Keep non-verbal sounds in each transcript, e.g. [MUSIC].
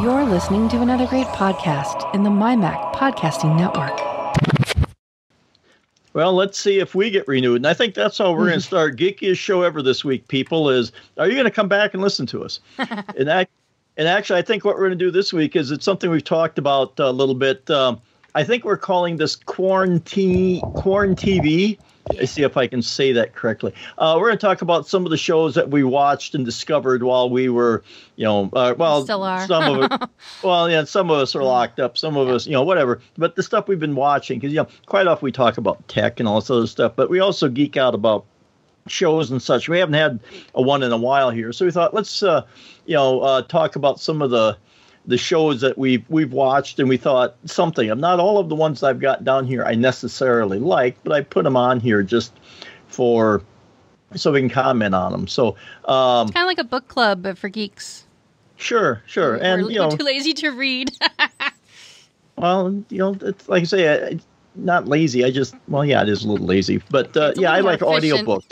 You're listening to another great podcast in the MyMac Podcasting Network. Well, let's see if we get renewed. And I think that's how we're going [LAUGHS] to start geekiest show ever this week, people, is are you going to come back and listen to us? [LAUGHS] and, act, and actually, I think what we're going to do this week is it's something we've talked about a little bit. Um, I think we're calling this quarantine, quarantine TV. I see if I can say that correctly. Uh, we're going to talk about some of the shows that we watched and discovered while we were, you know, uh, well, Still are. some of it, [LAUGHS] well, yeah, some of us are locked up, some of us, you know, whatever. But the stuff we've been watching, because you know, quite often we talk about tech and all this other stuff, but we also geek out about shows and such. We haven't had a one in a while here, so we thought let's, uh, you know, uh, talk about some of the the shows that we've we've watched, and we thought something. of not all of the ones I've got down here I necessarily like, but I put them on here just for so we can comment on them. So um, Kind of like a book club, but for geeks. sure, sure, and we're, you know, we're too lazy to read. [LAUGHS] well, you know, it's like I say. It's not lazy. I just, well, yeah, it is a little lazy, but uh, yeah, I like audiobooks.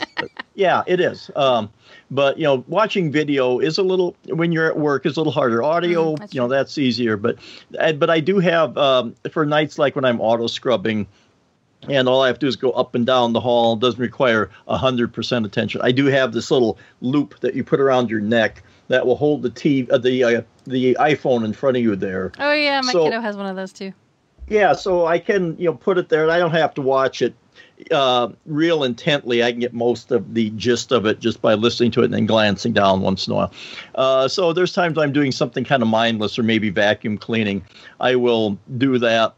Yeah, it is. Um, but you know, watching video is a little when you're at work is a little harder. Audio, Mm, you know, that's easier. But but I do have um, for nights like when I'm auto scrubbing. And all I have to do is go up and down the hall. It doesn't require hundred percent attention. I do have this little loop that you put around your neck that will hold the TV, uh, the uh, the iPhone in front of you there. oh yeah, my So- kiddo has one of those too. Yeah, so I can you know put it there, and I don't have to watch it uh, real intently. I can get most of the gist of it just by listening to it and then glancing down once in a while. Uh, so there's times I'm doing something kind of mindless or maybe vacuum cleaning. I will do that,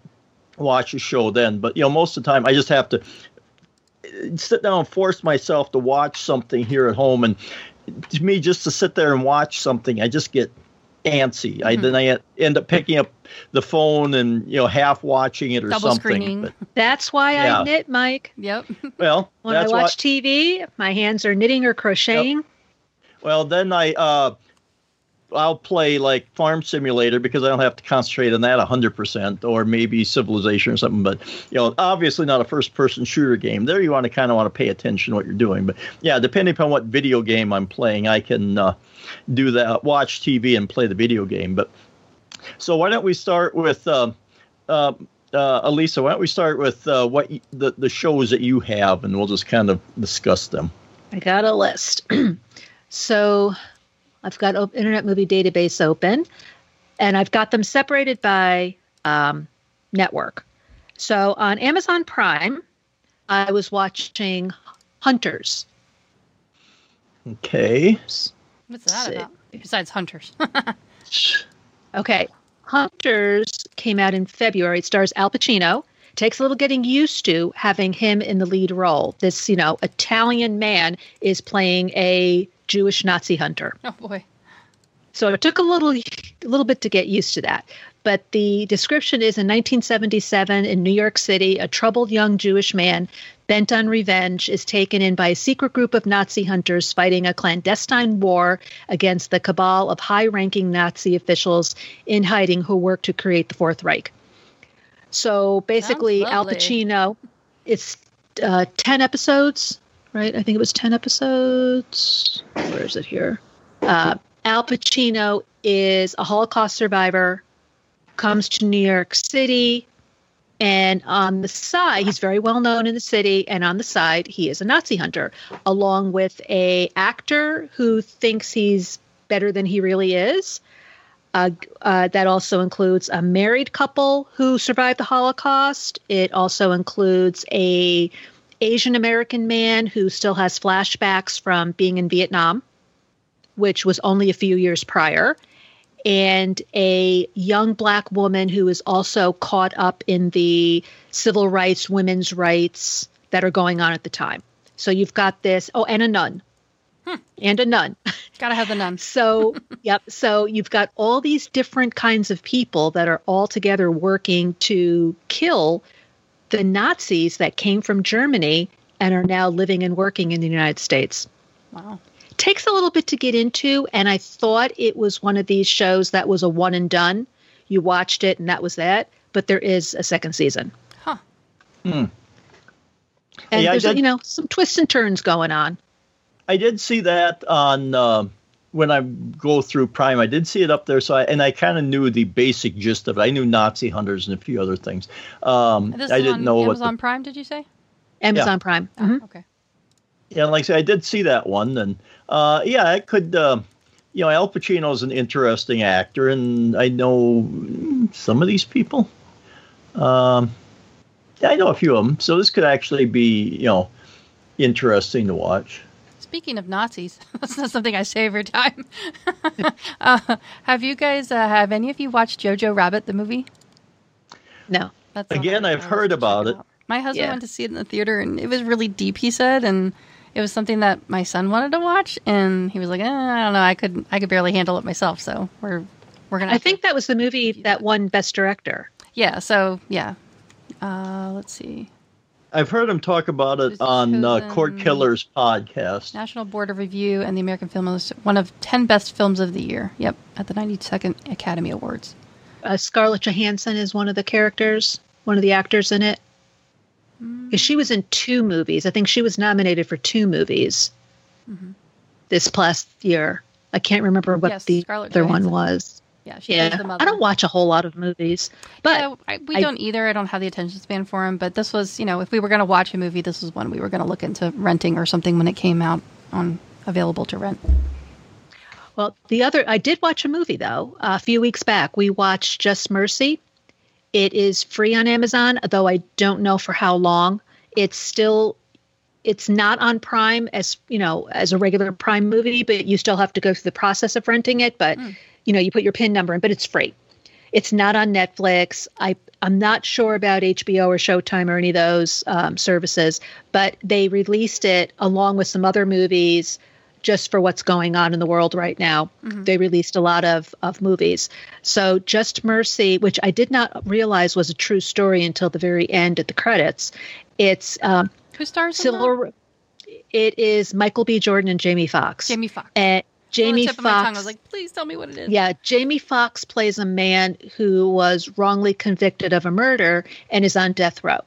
watch a show then. But you know, most of the time I just have to uh, sit down and force myself to watch something here at home. And to me, just to sit there and watch something, I just get antsy. I then I end up picking up the phone and you know half watching it or Double something. screening. But, That's why Yeah. I knit, Mike. Yep. [LAUGHS] well, When I watch what, TV, my hands are knitting or crocheting. well then I uh, I'll play like Farm Simulator because I don't have to concentrate on that hundred percent, or maybe Civilization or something. But you know, obviously not a first-person shooter game. There, you want to kind of want to pay attention to what you're doing. But yeah, depending upon what video game I'm playing, I can uh, do that, watch TV and play the video game. But so why don't we start with uh, uh, uh, Elisa? Why don't we start with uh, what y- the the shows that you have, and we'll just kind of discuss them. I got a list. [CLEARS THROAT] so I've got op- Internet Movie Database open, and I've got them separated by um, network. So on Amazon Prime, I was watching Hunters. Okay. What's that See. about? Besides hunters. [LAUGHS] Okay. Hunters came out in February. It stars Al Pacino. Takes a little getting used to having him in the lead role. This, you know, Italian man is playing a Jewish Nazi hunter. oh boy. So it took a little a little bit to get used to that. But the description is in 1977 in New York City, a troubled young Jewish man bent on revenge is taken in by a secret group of Nazi hunters fighting a clandestine war against the cabal of high-ranking Nazi officials in hiding who work to create the Fourth Reich. So basically, Al. Pacino, it's uh, 10 episodes, right? I think it was 10 episodes. Where is it here? Uh, Al Pacino is a Holocaust survivor, comes to New York City, and on the side, he's very well known in the city, and on the side, he is a Nazi hunter, along with a actor who thinks he's better than he really is. Uh, uh, that also includes a married couple who survived the Holocaust. It also includes a Asian American man who still has flashbacks from being in Vietnam which was only a few years prior, and a young black woman who is also caught up in the civil rights, women's rights that are going on at the time. So you've got this, oh, and a nun. And a nun. Gotta have the nun. [LAUGHS] So, yep. So you've got all these different kinds of people that are all together working to kill the Nazis that came from Germany and are now living and working in the United States Wow. takes a little bit to get into and i thought it was one of these shows that was a one and done you watched it and that was that but there is a second season Huh. Hmm. and Yeah, there's did- you know some twists and turns going on I did see that on uh, when I go through Prime, I did see it up there. So I, and I kind of knew the basic gist of it. I knew Nazi Hunters and a few other things. Um, This I didn't on know Amazon what. The, Prime. Did you say? Amazon Prime. Oh, Mhm. okay. yeah, like I said, I did see that one, and uh, yeah, it could. Uh, you know, Al Pacino is an interesting actor, and I know some of these people. Um, yeah, I know a few of them, so this could actually be, you know, interesting to watch. Speaking of Nazis, [LAUGHS] that's not something I say every time. [LAUGHS] uh, have you guys? Uh, have any of you watched Jojo Rabbit the movie? No. That's Again, I've heard about it. out. My husband Yeah. went to see it in the theater, and it was really deep. He said, and it was something that my son wanted to watch, and he was like, eh, "I don't know, I could, I could barely handle it myself." So we're, we're gonna. I have to- think that was the movie that won Best Director. yeah. So yeah. Uh, let's see. I've heard him talk about it on uh, Court Killers podcast. National Board of Review and the American Film Institute, one of 10 best films of the year. Yep, at the 92nd Academy Awards. Uh, Scarlett Johansson is one of the characters, one of the actors in it. 'Cause She was in two movies. I think she was nominated for two movies this past year. I can't remember what Yes, the Scarlett other one was. Yeah, she plays the mother. I don't watch a whole lot of movies, but Yeah, I, we I- don't either. I don't have the attention span for them. But this was, you know, if we were going to watch a movie, this was one we were going to look into renting or something when it came out on available to rent. Well, the other, I did watch a movie though a few weeks back. We watched Just Mercy. It is free on Amazon, though I don't know for how long. It's still, it's not on Prime as you know as a regular Prime movie, but you still have to go through the process of renting it. But hmm. You know, you put your PIN number in, but it's free. It's not on Netflix. I I'm not sure about HBO or Showtime or any of those um, services, but they released it along with some other movies just for what's going on in the world right now. They released a lot of of movies. So Just Mercy, which I did not realize was a true story until the very end at the credits. It's um, Who stars? Silver. It is Michael B. Jordan and Jamie Foxx. Jamie Foxx. And Jamie on the tip of my tongue, I was like, please tell me what it is. Yeah, Jamie Foxx plays a man who was wrongly convicted of a murder and is on death row.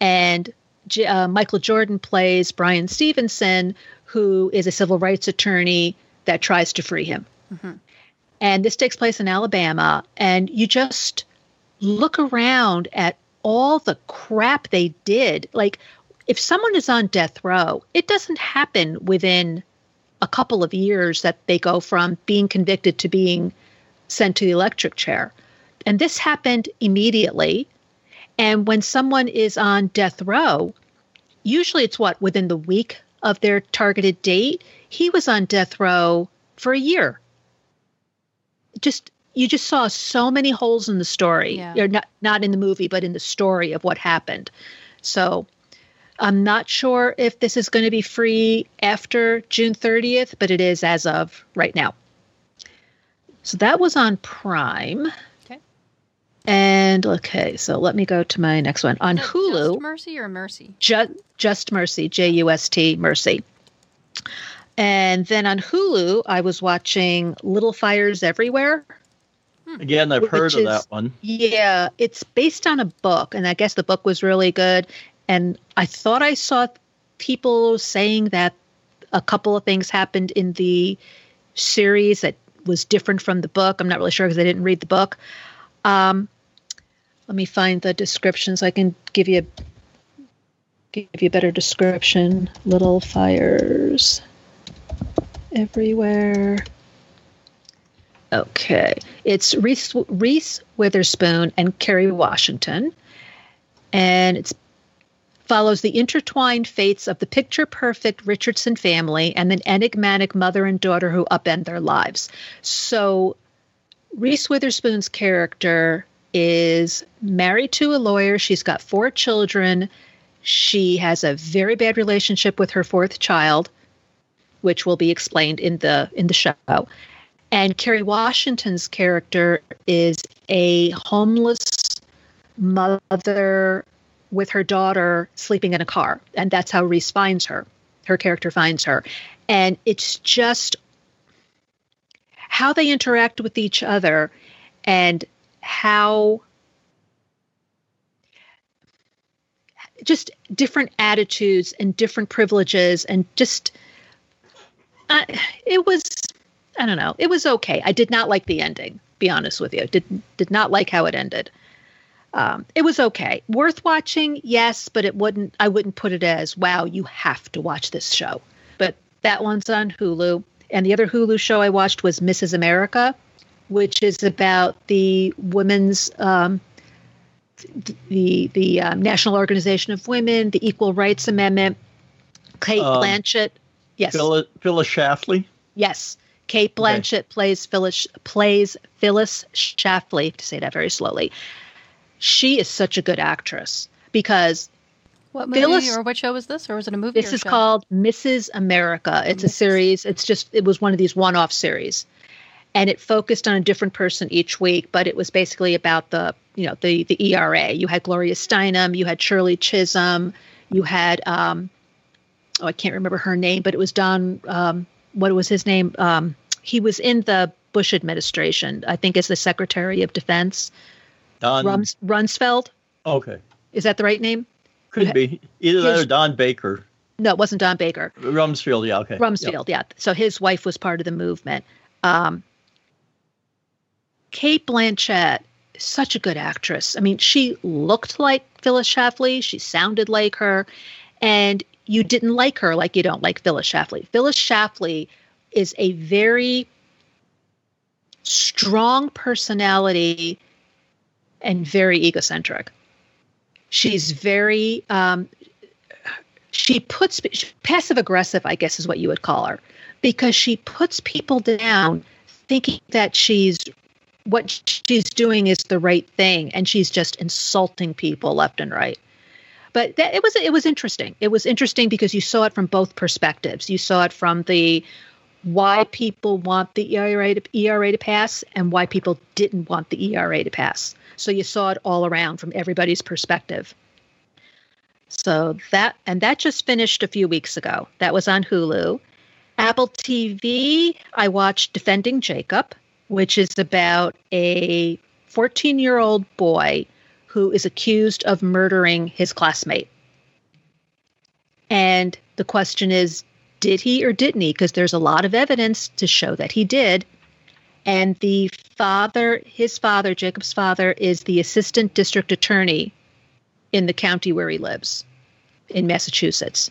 And J- uh, Michael Jordan plays Bryan Stevenson, who is a civil rights attorney that tries to free him. And this takes place in Alabama. And you just look around at all the crap they did. Like, if someone is on death row, it doesn't happen within a couple of years that they go from being convicted to being sent to the electric chair. And this happened immediately. And when someone is on death row, usually it's what, within the week of their targeted date? He was on death row for a year. Just you just saw so many holes in the story. Yeah. Not not in the movie, but in the story of what happened. So I'm not sure if this is going to be free after June 30th, but it is as of right now. So that was on Prime. Okay. And okay, so let me go to my next one. On Hulu, Just Mercy or Mercy? Ju- Just Mercy, J U S T, Mercy. And then on Hulu, I was watching Little Fires Everywhere. Hmm. Again, I've Which heard of is- that one. Yeah, it's based on a book, and I guess the book was really good. And I thought I saw people saying that a couple of things happened in the series that was different from the book. I'm not really sure because I didn't read the book. Um, let me find the description so I can give you give you a better description. Little fires everywhere. Okay, it's Reese, Reese Witherspoon and Kerry Washington, and it follows the intertwined fates of the picture-perfect Richardson family and an enigmatic mother and daughter who upend their lives. So, Reese Witherspoon's character is married to a lawyer. She's got four children. She has a very bad relationship with her fourth child, which will be explained in the in the show. And Kerry Washington's character is a homeless mother with her daughter sleeping in a car. And that's how Reese finds her. Her character finds her. And it's just how they interact with each other and how just different attitudes and different privileges and just uh, it was I don't know. It was okay. I did not like the ending. Be honest with you, did did not like how it ended. Um, it was okay, worth watching, yes, but it wouldn't. I wouldn't put it as wow, you have to watch this show. But that one's on Hulu, and the other Hulu show I watched was Mrs. America, which is about the women's um, the the um, National Organization of Women, the Equal Rights Amendment. Cate Um, Blanchett, yes, Phyllis, Phyllis Schlafly. yes. Cate Blanchett plays Phyllis plays Phyllis Schlafly. To say that very slowly, she is such a good actress because What movie Phyllis- or what show was this, or was it a movie? this is show? called Mrs. America. It's a series. It's just it was one of these one-off series, and it focused on a different person each week. But it was basically about the you know the the ERA. You had Gloria Steinem. You had Shirley Chisholm. You had um, oh I can't remember her name, but it was Don. Um, what was his name? Um, he was in the Bush administration. I think as the Secretary of Defense. Don. Rums, Rumsfeld. okay. Is that the right name? Could be either that or Don Baker. No, it wasn't Don Baker. Rumsfeld. Yeah. Okay. Rumsfeld, yeah. So his wife was part of the movement. Um, Cate Blanchett, is such a good actress. I mean, she looked like Phyllis Schlafly. She sounded like her, and you didn't like her like you don't like Phyllis Schlafly. Phyllis Schlafly is a very strong personality and very egocentric. She's very um, she puts passive aggressive, I guess is what you would call her, because she puts people down thinking that she's what she's doing is the right thing and she's just insulting people left and right. But that, it was it was interesting. It was interesting because you saw it from both perspectives. You saw it from the why people want the ERA to, ERA to pass and why people didn't want the ERA to pass. So you saw it all around from everybody's perspective. So that and that just finished a few weeks ago. That was on Hulu. Apple TV, I watched Defending Jacob, which is about a 14-year-old boy who is accused of murdering his classmate. And the question is, did he or didn't he? Because there's a lot of evidence to show that he did. And the father, his father, Jacob's father, is the assistant district attorney in the county where he lives in Massachusetts.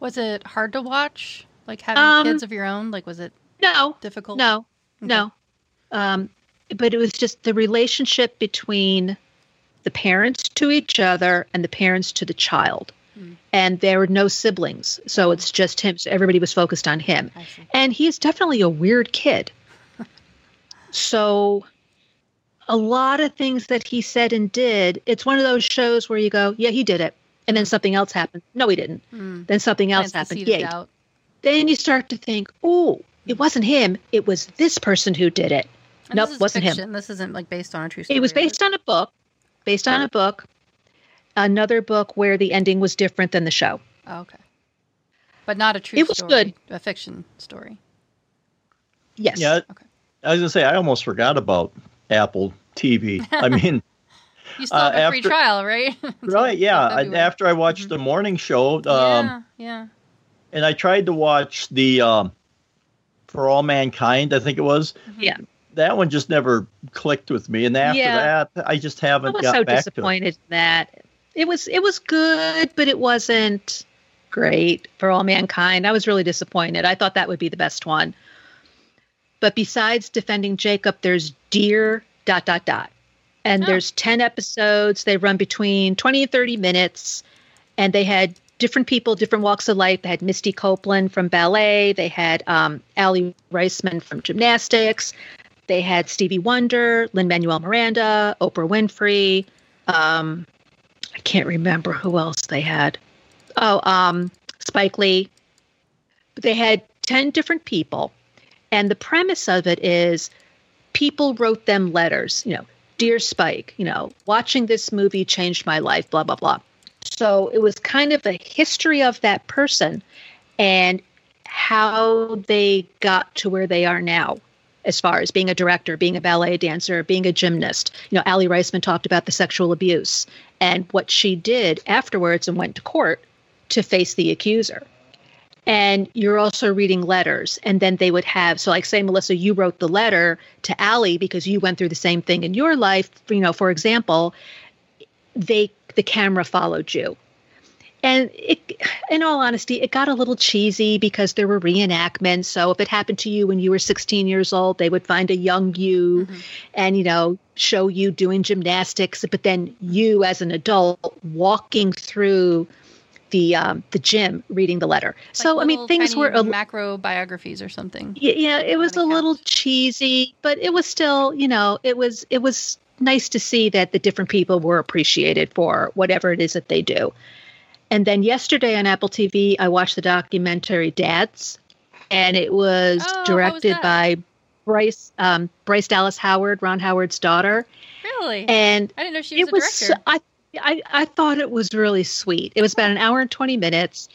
Was it hard to watch? Like having Um, kids of your own? Like was it No, difficult? no, no. Um, but it was just the relationship between the parents to each other and the parents to the child. And there were no siblings. So it's just him. So everybody was focused on him. And he is definitely a weird kid. So a lot of things that he said and did, it's one of those shows where you go, yeah, he did it. And then something else happened. No, he didn't. Mm. Then something else Plants happened. Yeah, doubt. then you start to think, oh, it wasn't him. It was this person who did it. And nope, wasn't him. This isn't like based on a true story. It was based on a book, based on a book, another book where the ending was different than the show. Oh, okay. But not a true It was story. good. A fiction story. Yes. Yeah. Okay. I was gonna say I almost forgot about Apple TV. I [LAUGHS] mean, You still Uh, have a free trial, right? [LAUGHS] Right? Yeah. I, after I watched the morning show, um, yeah, yeah. and I tried to watch the um, For All Mankind. I think it was. Yeah. That one just never clicked with me, and after Yeah. that, I just haven't was got so back to it. disappointed in that it was it was good, but it wasn't great for all mankind. I was really disappointed. I thought that would be the best one. But besides defending Jacob, there's Dear dot dot dot. And Oh. there's 10 episodes. They run between 20 and 30 minutes. And they had different people, different walks of life. They had Misty Copeland from ballet. They had um, Aly Raisman from gymnastics. They had Stevie Wonder, Lin Manuel Miranda, Oprah Winfrey. Um, I can't remember who else they had. Oh, um, Spike Lee. They had 10 different people. And the premise of it is people wrote them letters, you know, Dear Spike, you know, watching this movie changed my life, blah, blah, blah. So it was kind of a history of that person and how they got to where they are now as far as being a director, being a ballet dancer, being a gymnast. You know, Aly Raisman talked about the sexual abuse and what she did afterwards and went to court to face the accuser. And you're also reading letters. And then they would have so like say melissa you wrote the letter to Allie because you went through the same thing in your life. You know for example they the camera followed you. And it in all honesty it got a little cheesy because there were reenactments. So if it happened to you when you were 16 years old they would find a young you mm-hmm. and you know show you doing gymnastics. But then you as an adult walking through the um, the gym reading the letter. Like so I mean, things were a, macro biographies or something. Yeah, yeah it was a count. little cheesy, but it was still, you know, it was it was nice to see that the different people were appreciated for whatever it is that they do. And then yesterday on Apple TV, I watched the documentary Dads, and it was oh, directed was by Bryce um, Bryce Dallas Howard, Ron Howard's daughter. Really? And I didn't know she was a director. Was, I I, I thought it was really sweet. It was about an hour and 20 minutes.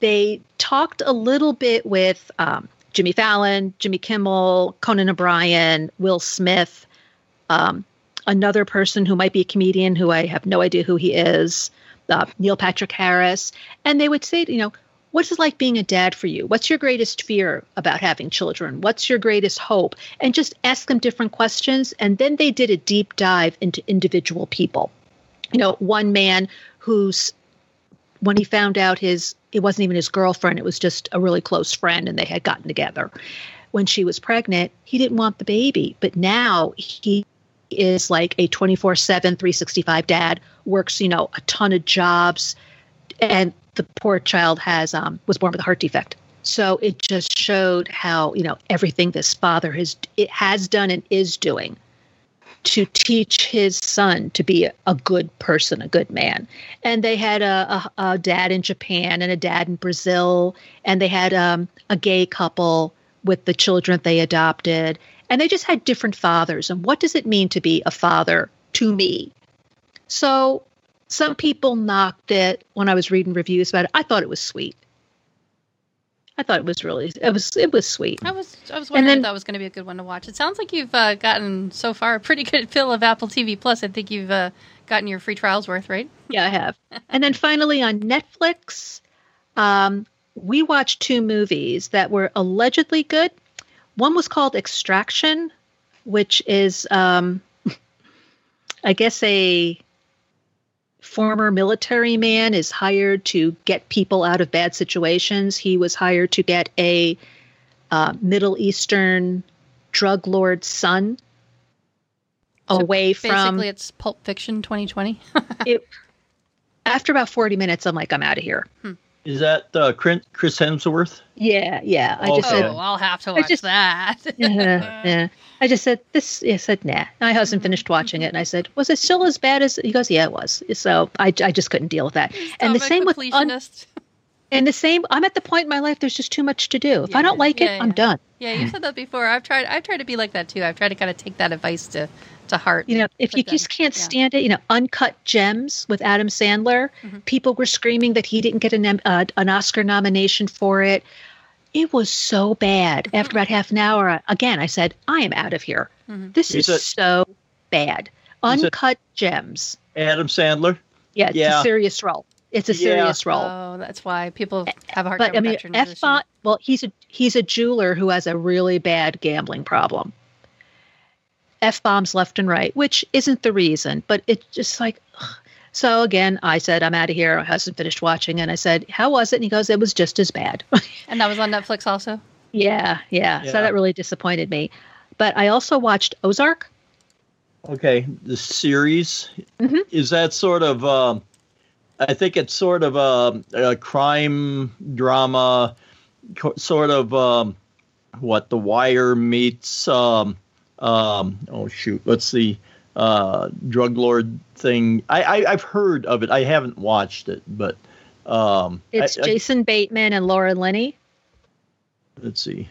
They talked a little bit with um, Jimmy Fallon, Jimmy Kimmel, Conan O'Brien, Will Smith, um, another person who might be a comedian who I have no idea who he is, uh, Neil Patrick Harris. And they would say, you know, what's it like being a dad for you? What's your greatest fear about having children? What's your greatest hope? And just ask them different questions. And then they did a deep dive into individual people you know, one man who's when he found out his it wasn't even his girlfriend, it was just a really close friend and they had gotten together. When she was pregnant, he didn't want the baby, but now he is like a 24/7 365 dad, works, you know, a ton of jobs and the poor child has um was born with a heart defect. So it just showed how, you know, everything this father has it has done and is doing to teach his son to be a good person, a good man. And they had a, a, a dad in Japan and a dad in Brazil, and they had um, a gay couple with the children they adopted. And they just had different fathers. And what does it mean to be a father to me? So some people knocked it when I was reading reviews about it. I thought it was sweet. I thought it was really it was it was sweet. I was I was wondering then, if that was going to be a good one to watch. It sounds like you've uh, gotten so far a pretty good fill of Apple TV Plus. I think you've uh, gotten your free trials worth, right? Yeah, I have. and then finally on Netflix, um, we watched two movies that were allegedly good. One was called Extraction, which is um, [LAUGHS] I guess a former military man is hired to get people out of bad situations. He was hired to get a uh, Middle Eastern drug lord's son so away basically from. Basically, it's Pulp Fiction 2020. [LAUGHS] it, after about 40 minutes, I'm like, I'm out of here. Hmm. Is that uh, Chris Hemsworth? Yeah, yeah. I just said, oh, I'll have to watch just, that. [LAUGHS] yeah, yeah. I just said this. I said, nah. My husband finished watching it, and I said, was it still as bad as? He goes, yeah, it was. So I, I just couldn't deal with that. and the same with. Un- and the same, I'm at the point in my life. There's just too much to do. If yeah, I don't like it, yeah, I'm done. Yeah, you said that before. I've tried. I've tried to be like that too. I've tried to kind of take that advice to to heart. You know, if you just can't stand it, you know, Uncut Gems with Adam Sandler, mm-hmm. people were screaming that he didn't get an uh, an Oscar nomination for it. It was so bad. Mm-hmm. After about half an hour, again, I said, "I am out of here. Mm-hmm. This is, is so bad." Uncut Gems. Adam Sandler. Yeah, it's yeah. a serious role. It's a serious role. Oh, that's why people have a hard but, time. But I mean, F bomb. Well, he's a he's a jeweler who has a really bad gambling problem f bombs left and right, which isn't the reason, but it's just like. Ugh. So again, I said, I'm out of here. My husband finished watching, and I said, How was it? And he goes, It was just as bad. [LAUGHS] and that was on Netflix also? Yeah, yeah, yeah. So that really disappointed me. But I also watched Ozark. Okay, the series. Mm-hmm. Is that sort of. Uh, I think it's sort of a, a crime drama, sort of um, what The Wire meets. Um, um, oh shoot, let's see, uh, drug lord thing. I, I have heard of it. I haven't watched it, but um, it's I, Jason I, Bateman and Laura Linney. Let's see,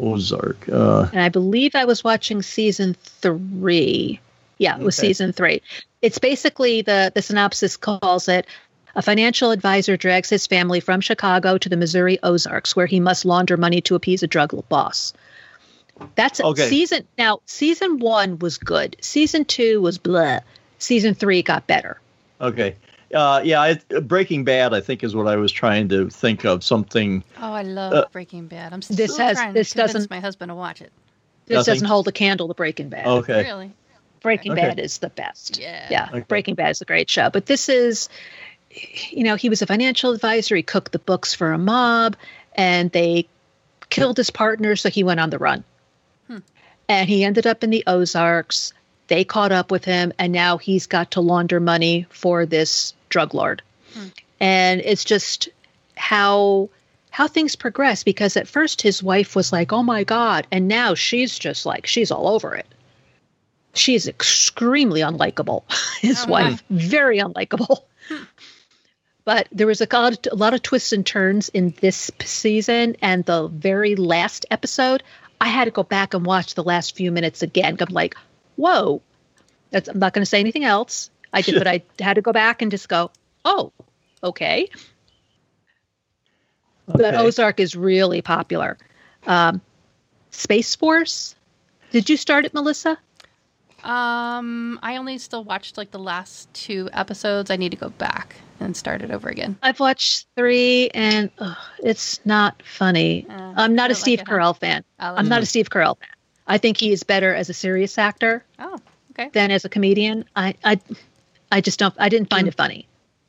Ozark. Uh, and I believe I was watching season three. Yeah, it was okay. season three. It's basically the the synopsis calls it a financial advisor drags his family from Chicago to the Missouri Ozarks, where he must launder money to appease a drug boss. That's okay. season. Now, season one was good. Season two was blah. Season three got better. Okay. Uh, yeah, it, Breaking Bad, I think, is what I was trying to think of. Something. Oh, I love Uh, Breaking Bad. I'm still This has- trying this to convince doesn't- my husband to watch it. This Nothing? doesn't hold a candle to Breaking Bad. Okay. Really? Breaking Okay. Bad is the best. Yeah. Yeah. Okay. Breaking Bad is a great show. But this is, you know, he was a financial advisor. He cooked the books for a mob and they killed his partner. So he went on the run. Hmm. And he ended up in the Ozarks. They caught up with him. And now he's got to launder money for this drug lord. Hmm. And it's just how. How things progress because at first his wife was like, "Oh my god," and now she's just like she's all over it she is extremely unlikable. [LAUGHS] His Oh, wife, very unlikable. but there was a lot, a lot of twists and turns in this season, and the very last episode, I had to go back and watch the last few minutes again. I'm like, whoa! That's, I'm not going to say anything else. I did, but I [LAUGHS] had to go back and just go, oh, okay. But Ozark is really popular. Um, Space Force. Did you start it, Melissa? Um, I only still watched like the last two episodes. I need to go back and start it over again. I've watched three, and ugh, it's not funny. Uh, I'm not a Steve like? Carell fan. Oh, I'm not a Steve Carell fan. I think he is better as a serious actor Oh, okay. than as a comedian. I, I, I just don't. I didn't find it funny,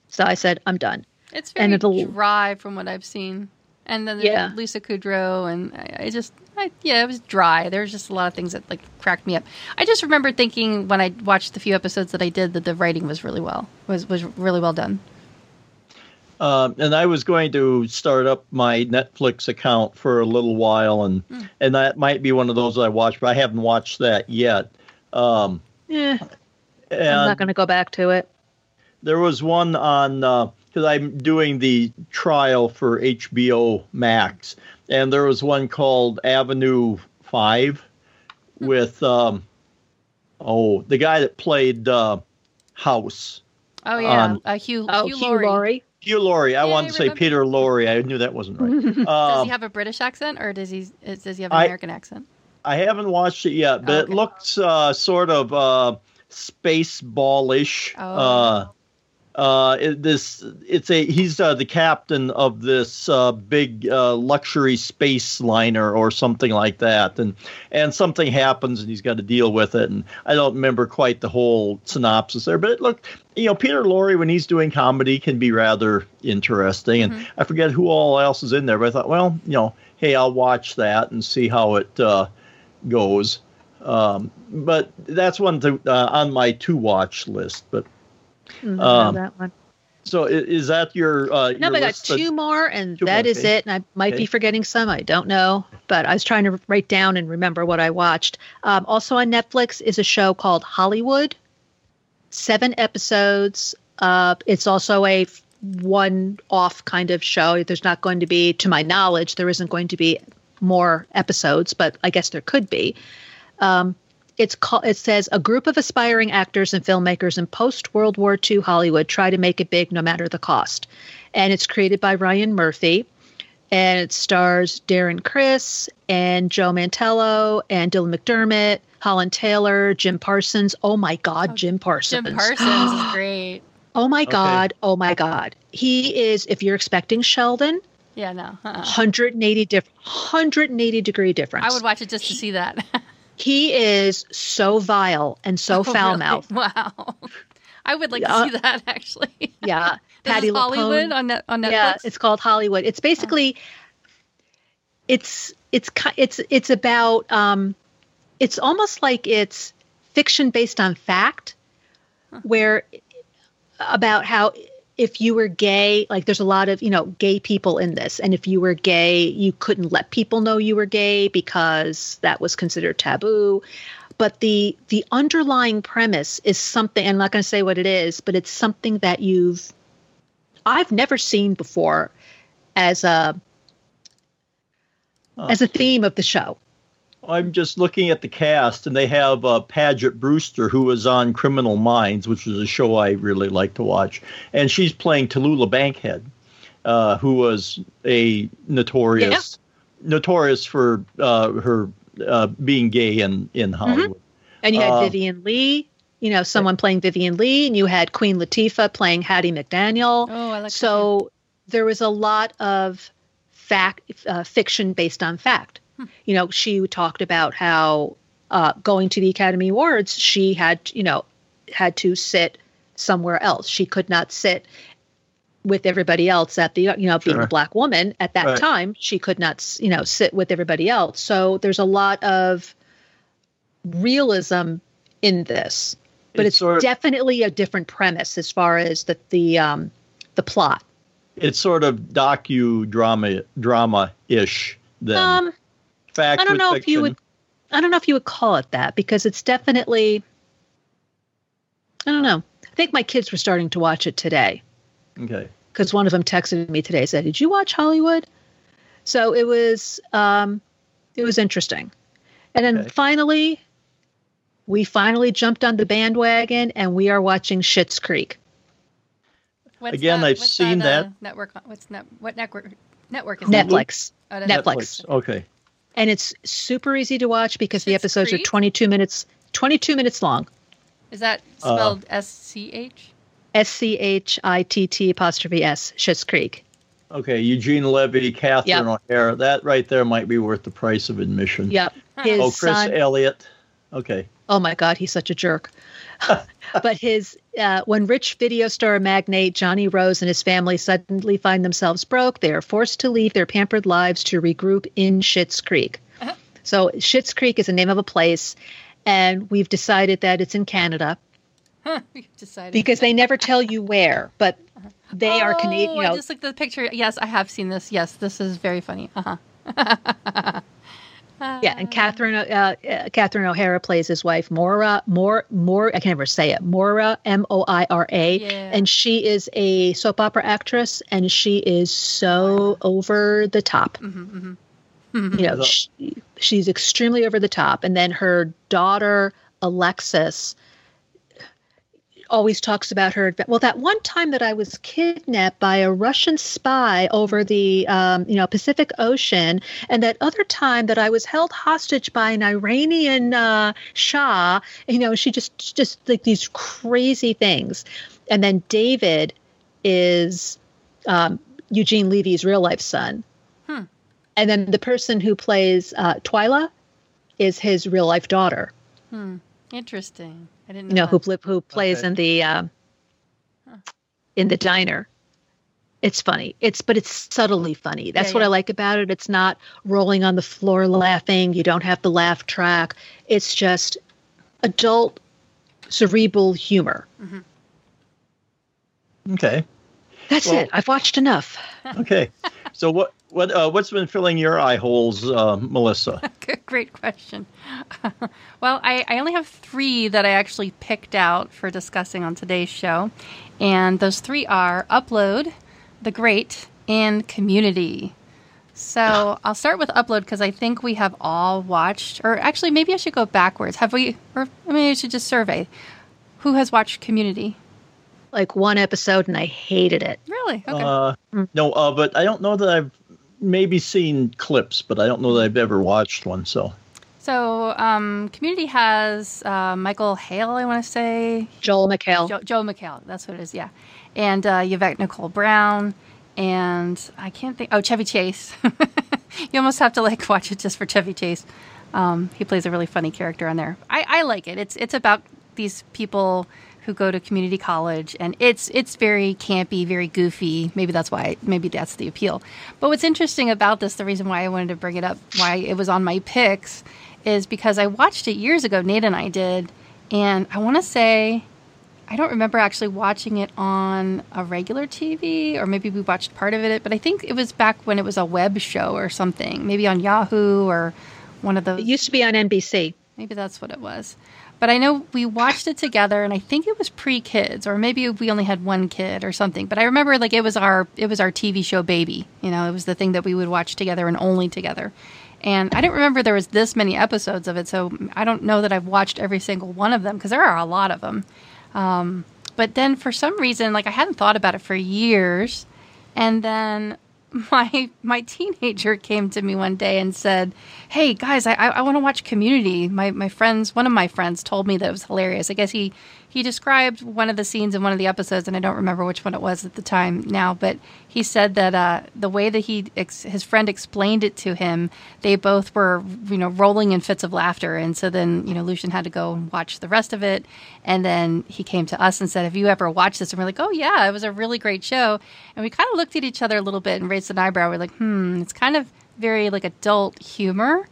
so I said I'm done. It's and very it'll- dry from what I've seen. And then there's Yeah. Lisa Kudrow, and I, I just, I, yeah, it was dry. There was just a lot of things that like cracked me up. I just remember thinking when I watched the few episodes that I did that the writing was really well, was was really well done. Um, and I was going to start up my Netflix account for a little while, and Hmm. and that might be one of those I watched, but I haven't watched that yet. Um, Eh, I'm not going to go back to it. there was one on because I'm doing the trial for HBO Max, and there was one called Avenue Five with um, oh the guy that played uh, House. Oh yeah, Um, uh, Hugh Oh, Hugh Hugh Laurie. Laurie. Hugh Laurie. I Yeah, wanted I to say. Peter Laurie. I knew that wasn't right. [LAUGHS] Does Um, he have a British accent or does he does he have an I- American accent? I haven't watched it yet, but Okay. it looks uh, sort of uh, space ballish. Oh. Uh, it, this it's a he's uh, the captain of this uh, big uh, luxury space liner or something like that, and and something happens and he's got to deal with it. And I don't remember quite the whole synopsis there, but it looked you know Peter Lorre when he's doing comedy can be rather interesting, and I forget who all else is in there, but I thought well you know hey I'll watch that and see how it. Uh, goes. Um, but that's one to, uh, on my to watch list. But Mm, I Um, that one. so is, that your uh, No, your I got that- two more, and Two that more, is okay. it. And I might Okay. be forgetting some. I don't know, but I was trying to write down and remember what I watched. Um, also on Netflix is a show called Hollywood. Seven episodes. Uh, it's also a one-off kind of show. There's not going to be, to my knowledge, there isn't going to be more episodes, but I guess there could be. Um, it's called, it says a group of aspiring actors and filmmakers in post World War II Hollywood try to make it big no matter the cost. And it's created by Ryan Murphy. And it stars Darren Criss and Joe Mantello and Dylan McDermott, Holland Taylor, Jim Parsons. Oh my God, oh, Jim Parsons. Jim Parsons is [GASPS] great. Oh my God. Oh my God. He is, if you're expecting Sheldon, Yeah, no, uh-uh. 180 different 180 degree difference. I would watch it just to see that. [LAUGHS] He is so vile and so [LAUGHS] Oh, foul really? mouthed. [LAUGHS] Wow, I would like Yeah. to see that actually. [LAUGHS] Yeah. Patty is Hollywood on net, on Netflix. Yeah, it's called Hollywood. It's basically it's it's it's it's about um it's almost like it's fiction based on fact where about how if you were gay like there's a lot of you know gay people in this. And if you were gay you couldn't let people know you were gay because that was considered taboo. But the the underlying premise is something i'm not going to say what it is but it's something that you've i've never seen before as a Oh. as a oh. theme of the show I'm just looking at the cast, and they have uh, Paget Brewster, who was on Criminal Minds, which is a show I really like to watch, and she's playing Tallulah Bankhead, uh, who was a notorious, notorious for uh, her uh, being gay in in Hollywood. and you had Uh, Vivien Leigh you know, someone playing Vivien Leigh, and you had Queen Latifah playing Hattie McDaniel. Oh, I like that so there was a lot of fact uh, fiction based on fact. [LAUGHS] You know, she talked about how uh, going to the Academy Awards, she had you know had to sit somewhere else. She could not sit with everybody else at the you know being Sure. a black woman at that Right. time she could not you know sit with everybody else so there's a lot of realism in this but It's it's, sort of- definitely a different premise as far as the the um the plot It's sort of docu drama drama ish. Then um fact I don't know fiction. if you would. I don't know if you would call it that because it's definitely. I don't know. I think my kids were starting to watch it today Okay. because one of them texted me today said, "Did you watch Hollywood?" So it was um, it was interesting, and then Okay. finally, we finally jumped on the bandwagon and we are watching Schitt's Creek. What's Again, that- I've what's seen uh, that. network. What's net? What network? Network is that? Netflix, Oh, that's Netflix. Okay. And it's super easy to watch because the Schitt's episodes Creek? are 22 minutes 22 minutes long. Is that Uh, spelled S C H? S C H I T T apostrophe S, Schitt's Creek. Okay. Eugene Levy, Catherine Yep. O'Hara. That right there might be worth the price of admission. Yep. His Oh, Chris son. Elliott. Okay. Oh my God, he's such a jerk. [LAUGHS] but his uh, when rich video store magnate Johnny Rose and his family suddenly find themselves broke, they are forced to leave their pampered lives to regroup in Schitt's Creek. Uh-huh. So Schitt's Creek is the name of a place, and we've decided that it's in Canada We decided because they never tell you where, but uh-huh. they are Oh, Canadian. You I just looked at the picture. Yes, I have seen this. Yes, this is very funny. Uh-huh. [LAUGHS] Uh. Yeah, and Catherine uh, uh, Catherine O'Hara plays his wife Maura. More, more. I can never say it. Maura, M O I R A, Yeah. and she is a soap opera actress, and she is so over the top. Mm-hmm, You know, she, she's extremely over the top. And then her daughter Alexis always talks about her. Well, that one time that I was kidnapped by a Russian spy over the um, you know Pacific Ocean, and that other time that I was held hostage by an Iranian uh, Shah. You know, she just just like these crazy things. And then David is um, Eugene Levy's real life son. And then the person who plays uh, Twyla is his real life daughter. Interesting. I didn't You know know. who who plays Okay. in the um, in the diner. It's funny. It's but it's subtly funny. That's Yeah, what yeah. I like about it. It's not rolling on the floor laughing. You don't have the laugh track. It's just adult cerebral humor. Okay. That's Well- it. I've watched enough. Okay. so what what uh, what's been filling your eye holes, uh, Melissa? [LAUGHS] Good- Great question. [LAUGHS] well, I, I only have three that I actually picked out for discussing on today's show. And those three are Upload, The Great, and Community. So [LAUGHS] I'll start with Upload because I think we have all watched, or actually, maybe I should go backwards. Have we, or maybe I should just survey who has watched Community? Like one episode, and I hated it. Really? Okay. Uh, no, uh, but I don't know that I've maybe seen clips, but I don't know that I've ever watched one. So so um, Community has uh, Michael Hale, I want to say. Joel McHale. Joe, Joe McHale, that's what it is, yeah. And uh, Yvette Nicole Brown, and I can't think. Oh, Chevy Chase. [LAUGHS] you almost have to like watch it just for Chevy Chase. Um, he plays a really funny character on there. I, I like it. It's it's about these people who go to community college, and it's it's very campy, very goofy. Maybe that's why. Maybe that's the appeal. But what's interesting about this, the reason why I wanted to bring it up, why it was on my picks, is because I watched it years ago. Nate and I did, and I want to say I don't remember actually watching it on a regular TV, or maybe we watched part of it, but I think it was back when it was a web show or something, maybe on Yahoo or one of those. It used to be on NBC. Maybe that's what it was. But I know we watched it together, and I think it was pre kids, or maybe we only had one kid or something. But I remember like it was our it was our TV show baby. You know, it was the thing that we would watch together and only together. And I didn't remember there was this many episodes of it, so I don't know that I've watched every single one of them because there are a lot of them. Um, but then for some reason, like I hadn't thought about it for years, and then [LAUGHS] my my teenager came to me one day and said, "Hey guys, I I, want to watch Community." My my friends, one of my friends, told me that it was hilarious. I guess he he described one of the scenes in one of the episodes, and I don't remember which one it was at the time now. But he said that uh, the way that he ex- his friend explained it to him, they both were you know rolling in fits of laughter, and so then you know Lucian had to go and watch the rest of it, and then he came to us and said, "Have you ever watched this?" And we're like, "Oh yeah, it was a really great show." And we kind of looked at each other a little bit and raised an eyebrow. We're like, "Hmm, it's kind of very like adult humor."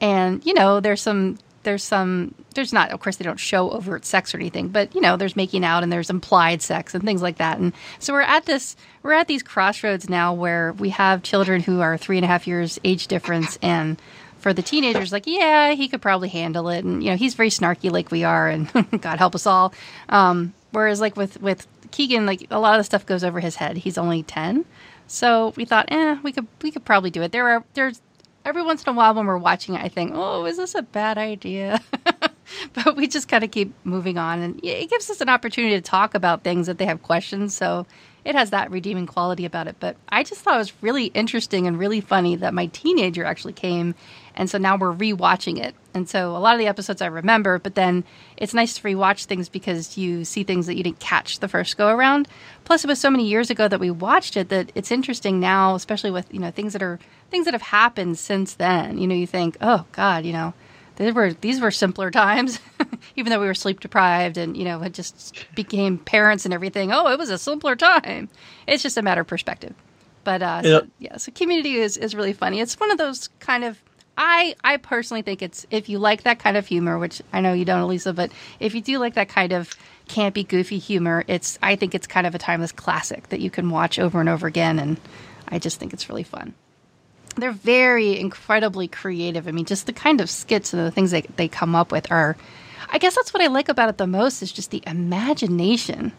and you know there's some there's some there's not of course they don't show overt sex or anything but you know there's making out and there's implied sex and things like that. And so we're at this we're at these crossroads now where we have children who are three and a half years age difference and for the teenagers like yeah he could probably handle it. And you know he's very snarky like we are and [LAUGHS] god help us all. Um, whereas like with with keegan like a lot of the stuff goes over his head. He's only 10 so we thought eh we could we could probably do it. There are there's every once in a while when we're watching it, I think, oh, is this a bad idea? [LAUGHS] but we just kind of keep moving on. And it gives us an opportunity to talk about things that they have questions. So it has that redeeming quality about it. But I just thought it was really interesting and really funny that my teenager actually came. And so now we're rewatching it. And so a lot of the episodes I remember, but then it's nice to rewatch things because you see things that you didn't catch the first go around. Plus, it was so many years ago that we watched it that it's interesting now, especially with you know things that are things that have happened since then. You know, you think, oh God, you know, these were these were simpler [LAUGHS] times, even though we were sleep deprived and you know had just became parents and everything. Oh, it was a simpler time. It's just a matter of perspective. But uh, so, yeah, so community is is really funny. It's one of those kind of I I personally think it's if you like that kind of humor, which I know you don't, Elisa, but if you do like that kind of campy, goofy humor, it's I think it's kind of a timeless classic that you can watch over and over again, and I just think it's really fun they're very incredibly creative. I mean, just the kind of skits and the things they, they come up with are, I guess that's what I like about it the most is just the imagination.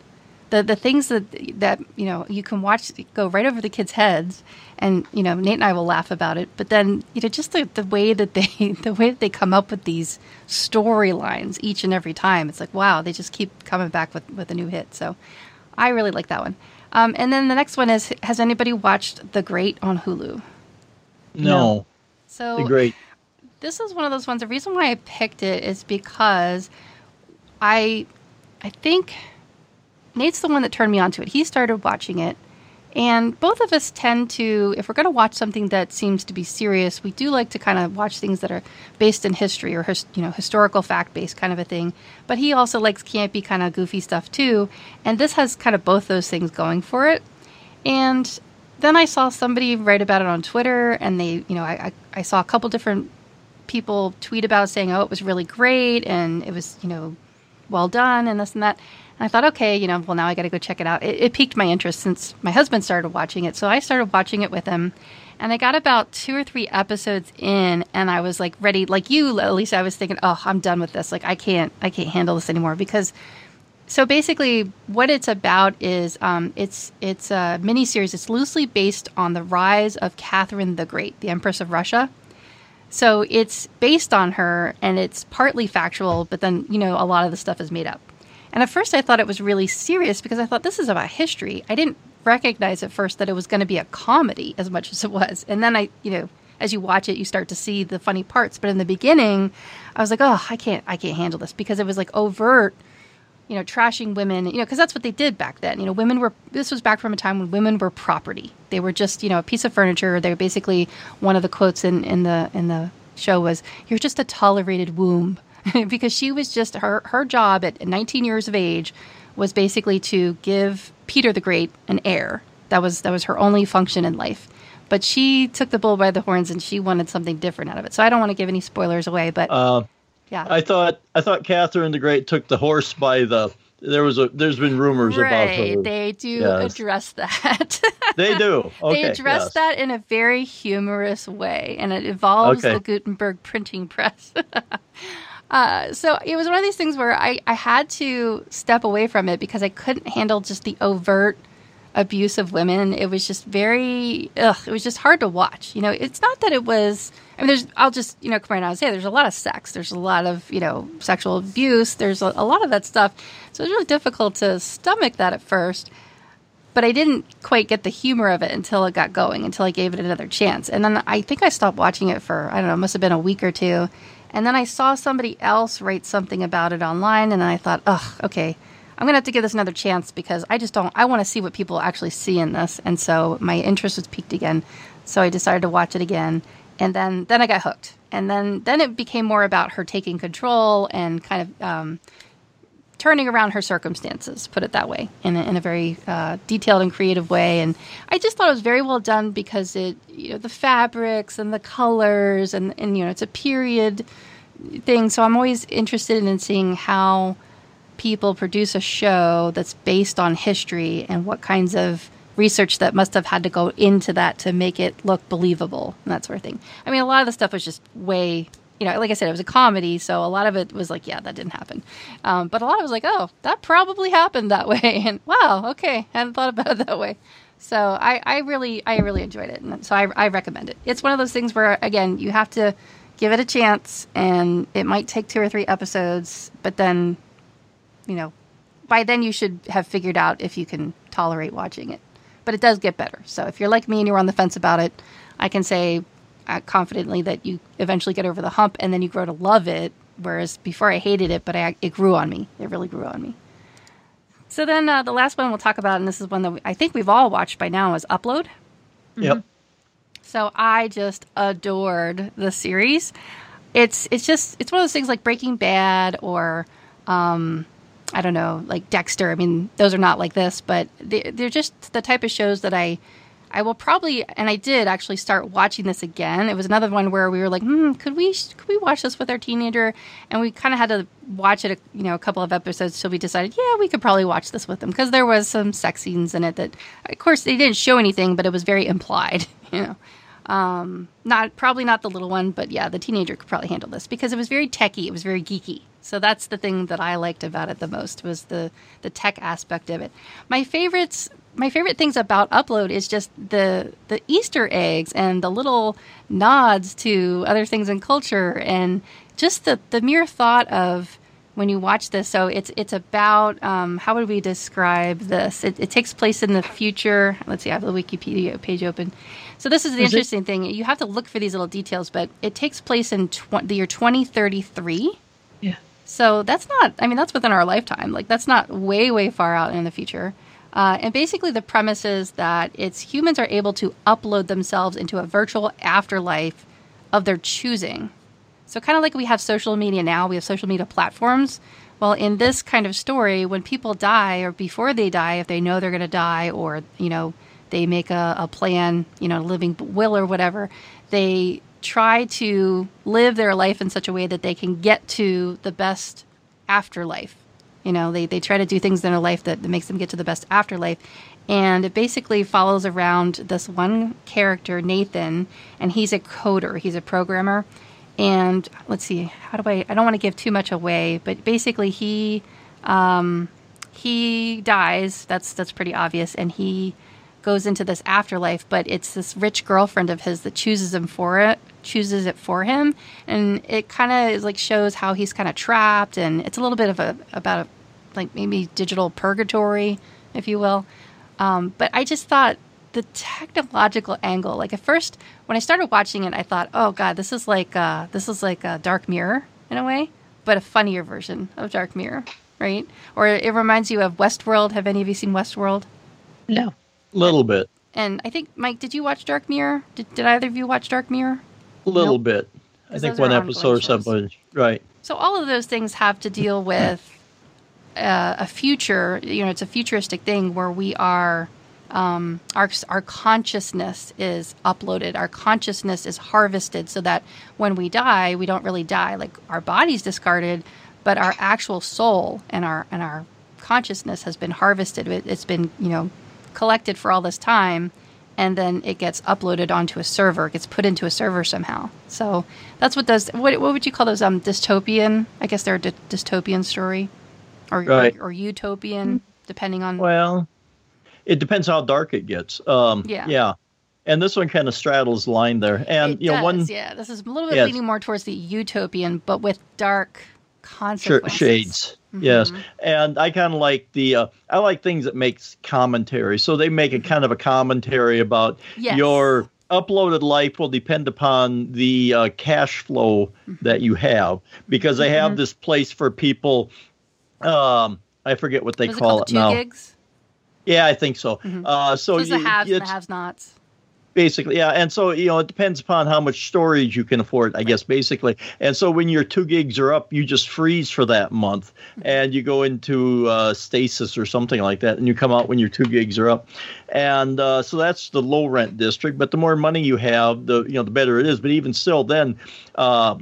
The, the things that that you know you can watch go right over the kids' heads, and you know Nate and I will laugh about it. But then you know just the, the way that they [LAUGHS] the way that they come up with these storylines each and every time, it's like wow, they just keep coming back with with a new hit. So I really like that one. Um, and then the next one is Has anybody watched The Great on Hulu? No. So The great. This is one of those ones. The reason why I picked it is because I, I think Nate's the one that turned me onto it. He started watching it, and both of us tend to, if we're going to watch something that seems to be serious, we do like to kind of watch things that are based in history or you know historical fact based kind of a thing. But he also likes campy kind of goofy stuff too, and this has kind of both those things going for it. And then I saw somebody write about it on Twitter, and they, you know, I, I, I saw a couple different people tweet about saying, oh, it was really great, and it was, you know, well done, and this and that. I thought, okay, you know, well, now I got to go check it out. It, it piqued my interest since my husband started watching it. So I started watching it with him. And I got about two or three episodes in, and I was like ready, like you, least I was thinking, oh, I'm done with this. Like I can't, I can't handle this anymore because so basically, what it's about is um, it's it's a mini series. It's loosely based on the rise of Catherine the Great, the Empress of Russia. So it's based on her, and it's partly factual, but then you know a lot of the stuff is made up. And at first, I thought it was really serious because I thought this is about history. I didn't recognize at first that it was going to be a comedy as much as it was. And then I, you know, as you watch it, you start to see the funny parts. But in the beginning, I was like, oh, I can't, I can't handle this because it was like overt you know, trashing women, you know, because that's what they did back then. You know, women were, this was back from a time when women were property. They were just, you know, a piece of furniture. They were basically, one of the quotes in, in the, in the show was, you're just a tolerated womb. [LAUGHS] because she was just, her, her job at 19 years of age was basically to give Peter the Great an heir. That was, that was her only function in life. But she took the bull by the horns and she wanted something different out of it. So I don't want to give any spoilers away, but. Uh, yeah. I thought I thought Catherine the Great took the horse by the. There was a. There's been rumors right. about her. They do yes. address that. [LAUGHS] they do. Okay. They address yes. that in a very humorous way, and it involves okay. the Gutenberg printing press. [LAUGHS] Uh, so it was one of these things where I, I had to step away from it because I couldn't handle just the overt abuse of women. It was just very, ugh, it was just hard to watch. You know, it's not that it was, I mean, there's, I'll just, you know, come right out and say there's a lot of sex, there's a lot of, you know, sexual abuse, there's a, a lot of that stuff. So it was really difficult to stomach that at first. but I didn't quite get the humor of it until it got going, until I gave it another chance. And then I think I stopped watching it for, I don't know, must have been a week or two. And then I saw somebody else write something about it online, and I thought, ugh, okay, I'm gonna have to give this another chance because I just don't. I want to see what people actually see in this, and so my interest was piqued again. So I decided to watch it again, and then then I got hooked, and then then it became more about her taking control and kind of um, turning around her circumstances, put it that way, in a, in a very uh, detailed and creative way. And I just thought it was very well done because it, you know, the fabrics and the colors and, and you know, it's a period thing. So I'm always interested in seeing how people produce a show that's based on history and what kinds of research that must have had to go into that to make it look believable and that sort of thing. I mean, a lot of the stuff was just way you know, like I said, it was a comedy, so a lot of it was like, yeah, that didn't happen. Um, but a lot of it was like, oh, that probably happened that [LAUGHS] way, and wow, okay, I hadn't thought about it that way. So I, I really, I really enjoyed it, and so I, I recommend it. It's one of those things where, again, you have to give it a chance, and it might take two or three episodes, but then, you know, by then you should have figured out if you can tolerate watching it. But it does get better. So if you're like me and you're on the fence about it, I can say uh, confidently that you eventually get over the hump and then you grow to love it. Whereas before I hated it, but I, it grew on me. It really grew on me. So then uh, the last one we'll talk about, and this is one that we, I think we've all watched by now, is Upload. Yep. So I just adored the series. It's it's just it's one of those things like Breaking Bad or um, I don't know like Dexter. I mean those are not like this, but they, they're just the type of shows that I I will probably, and I did actually start watching this again. It was another one where we were like, hmm, could we could we watch this with our teenager? And we kind of had to watch it, a, you know, a couple of episodes till we decided, yeah, we could probably watch this with them because there was some sex scenes in it that, of course, they didn't show anything, but it was very implied, [LAUGHS] you know. Um, not probably not the little one, but yeah, the teenager could probably handle this because it was very techy. It was very geeky. So that's the thing that I liked about it the most was the the tech aspect of it. My favorites my favorite things about Upload is just the the Easter eggs and the little nods to other things in culture and just the the mere thought of when you watch this. So it's it's about um, how would we describe this? It, it, takes place in the future. Let's see, I have the Wikipedia page open. So this is the is interesting it? thing. You have to look for these little details, but it takes place in tw- the year 2033. Yeah. So that's not. I mean, that's within our lifetime. Like that's not way way far out in the future. Uh, and basically, the premise is that it's humans are able to upload themselves into a virtual afterlife of their choosing. So, kind of like we have social media now, we have social media platforms. Well, in this kind of story, when people die or before they die, if they know they're going to die or, you know, they make a, a plan, you know, a living will or whatever, they try to live their life in such a way that they can get to the best afterlife you know, they, they try to do things in their life that, that makes them get to the best afterlife. And it basically follows around this one character, Nathan, and he's a coder, he's a programmer. And let's see, how do I? I don't want to give too much away, but basically he um, he dies. That's that's pretty obvious, and he goes into this afterlife. But it's this rich girlfriend of his that chooses him for it, chooses it for him, and it kind of like shows how he's kind of trapped, and it's a little bit of a about a like maybe digital purgatory, if you will. Um, but I just thought the technological angle, like at first when I started watching it, I thought, oh god, this is like uh, this is like a Dark Mirror in a way, but a funnier version of Dark Mirror, right? Or it reminds you of Westworld. Have any of you seen Westworld? No, A little bit. And I think Mike, did you watch Dark Mirror? Did, did either of you watch Dark Mirror? A little nope. bit. I think one episode or something. Right. So all of those things have to deal with uh, a future. You know, it's a futuristic thing where we are. Um, our our consciousness is uploaded. Our consciousness is harvested, so that when we die, we don't really die. Like our body's discarded, but our actual soul and our and our consciousness has been harvested. It, it's been you know collected for all this time and then it gets uploaded onto a server, gets put into a server somehow. So that's what does. What, what would you call those? Um, dystopian. I guess they're a dy- dystopian story, or, right. or, or utopian, depending on. Well, it depends how dark it gets. Um, yeah. Yeah. And this one kind of straddles the line there, and it you does, know one. Yeah, this is a little bit yes. leaning more towards the utopian, but with dark consequences. Sure, shades. Yes, and I kind of like the uh, I like things that makes commentary. So they make a kind of a commentary about Yes. your uploaded life will depend upon the uh, cash flow that you have because they have this place for people. Um, I forget what they it call it, the two now. gigs? Yeah, I think so. Uh, so the you- haves and the have-nots. Basically yeah and so you know it depends upon how much storage you can afford i guess basically. And so when your two gigs are up you just freeze for that month and you go into uh, stasis or something like that and you come out when your two gigs are up. And uh, so that's the low rent district but the more money you have the you know the better it is. But even still then uh,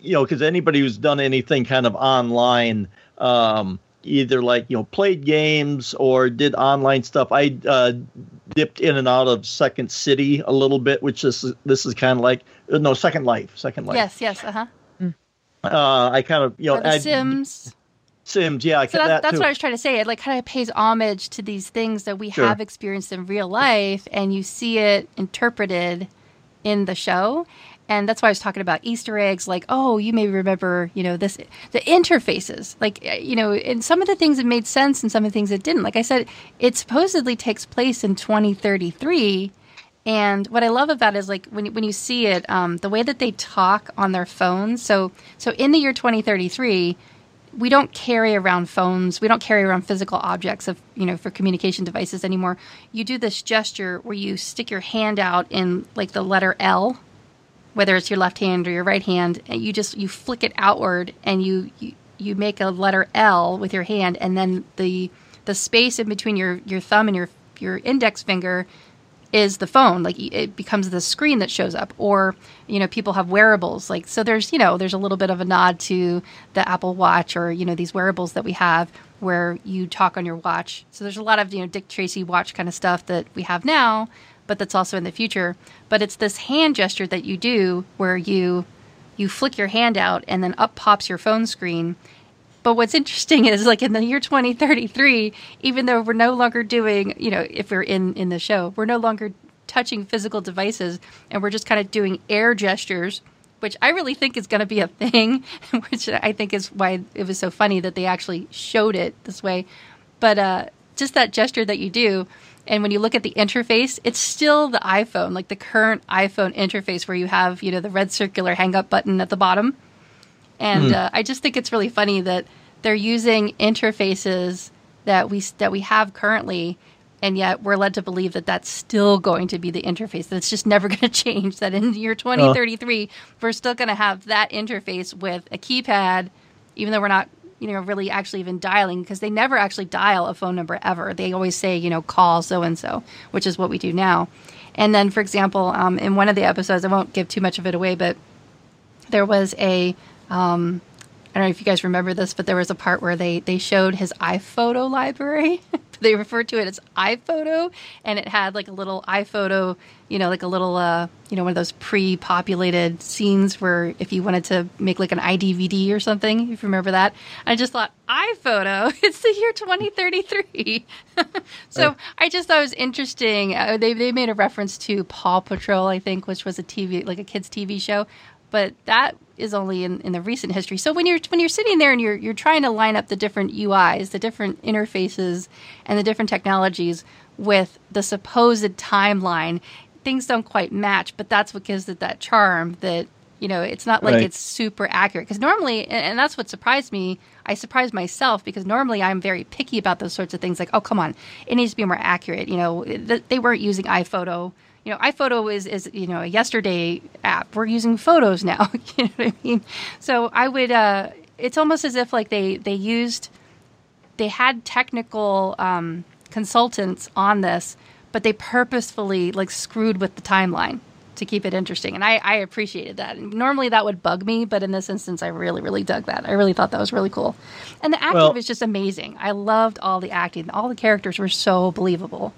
you know because anybody who's done anything kind of online um, either like you know played games or did online stuff i uh, dipped in and out of second city a little bit which this is this is kind of like uh, no second life second life Yes, yes, uh-huh. uh, i kind of you know I- Sims. sims yeah I So that that, that's too. what I was trying to say. It like kind of pays homage to these things that we Sure. have experienced in real life, and you see it interpreted in the show. And that's why I was talking about Easter eggs. Like, oh, you may remember, you know, this the interfaces. Like, uh, you know, and some of the things that made sense, and some of the things that didn't. Like I said, it supposedly takes place in 2033. And what I love about it is like when when you see it, um, the way that they talk on their phones. So so in the year 2033, we don't carry around phones. We don't carry around physical objects of you know for communication devices anymore. You do this gesture where you stick your hand out in like the letter L, whether it's your left hand or your right hand, and you just you flick it outward and you you, you make a letter L with your hand, and then the the space in between your your thumb and your your index finger is the phone. Like it becomes the screen that shows up. Or you know people have wearables. Like so there's you know there's a little bit of a nod to the apple watch or you know these wearables that we have where you talk on your watch. So there's a lot of you know dick tracy watch kind of stuff that we have now but that's also in the future but it's this hand gesture that you do where you you flick your hand out and then up pops your phone screen but what's interesting is like in the year 2033, even though we're no longer doing, you know, if we're in in the show, we're no longer touching physical devices and we're just kind of doing air gestures, which I really think is going to be a thing, [LAUGHS] which I think is why it was so funny that they actually showed it this way. But uh just that gesture that you do and when you look at the interface, it's still the iPhone, like the current iPhone interface where you have, you know, the red circular hang up button at the bottom. And uh, I just think it's really funny that they're using interfaces that we that we have currently, and yet we're led to believe that that's still going to be the interface. that's just never [LAUGHS] going to change. That in year 2033, we're still going to have that interface with a keypad, even though we're not, you know, really actually even dialing because they never actually dial a phone number ever. They always say, you know, call so and so, which is what we do now. And then, for example, um, in one of the episodes, I won't give too much of it away, but there was a um, I don't know if you guys remember this, but there was a part where they they showed his iPhoto library. [LAUGHS] they referred to it as iPhoto, and it had like a little iPhoto, you know, like a little, uh, you know, one of those pre-populated scenes where if you wanted to make like an iDVD or something, if you remember that. I just thought iPhoto, [LAUGHS] it's the year 2033. [LAUGHS] so Right. I just thought it was interesting. Uh, they they made a reference to Paw Patrol, I think, which was a TV like a kids TV show but that is only in, in the recent history. So when you're when you're sitting there and you're you're trying to line up the different UIs, the different interfaces, and the different technologies with the supposed timeline, things don't quite match. But that's what gives it that charm. That you know, it's not like Right. it's super accurate. Because normally, and, and that's what surprised me. I surprised myself because normally I'm very picky about those sorts of things. Like, oh come on, it needs to be more accurate. You know, th- they weren't using iPhoto you know, iPhoto is is you know a yesterday app. We're using photos now. [LAUGHS] you know what I mean? So I would. Uh, it's almost as if like they they used, they had technical um, consultants on this, but they purposefully like screwed with the timeline to keep it interesting. And I, I appreciated that. And normally that would bug me, but in this instance, I really really dug that. I really thought that was really cool. And the acting Well- was just amazing. I loved all the acting. All the characters were so believable.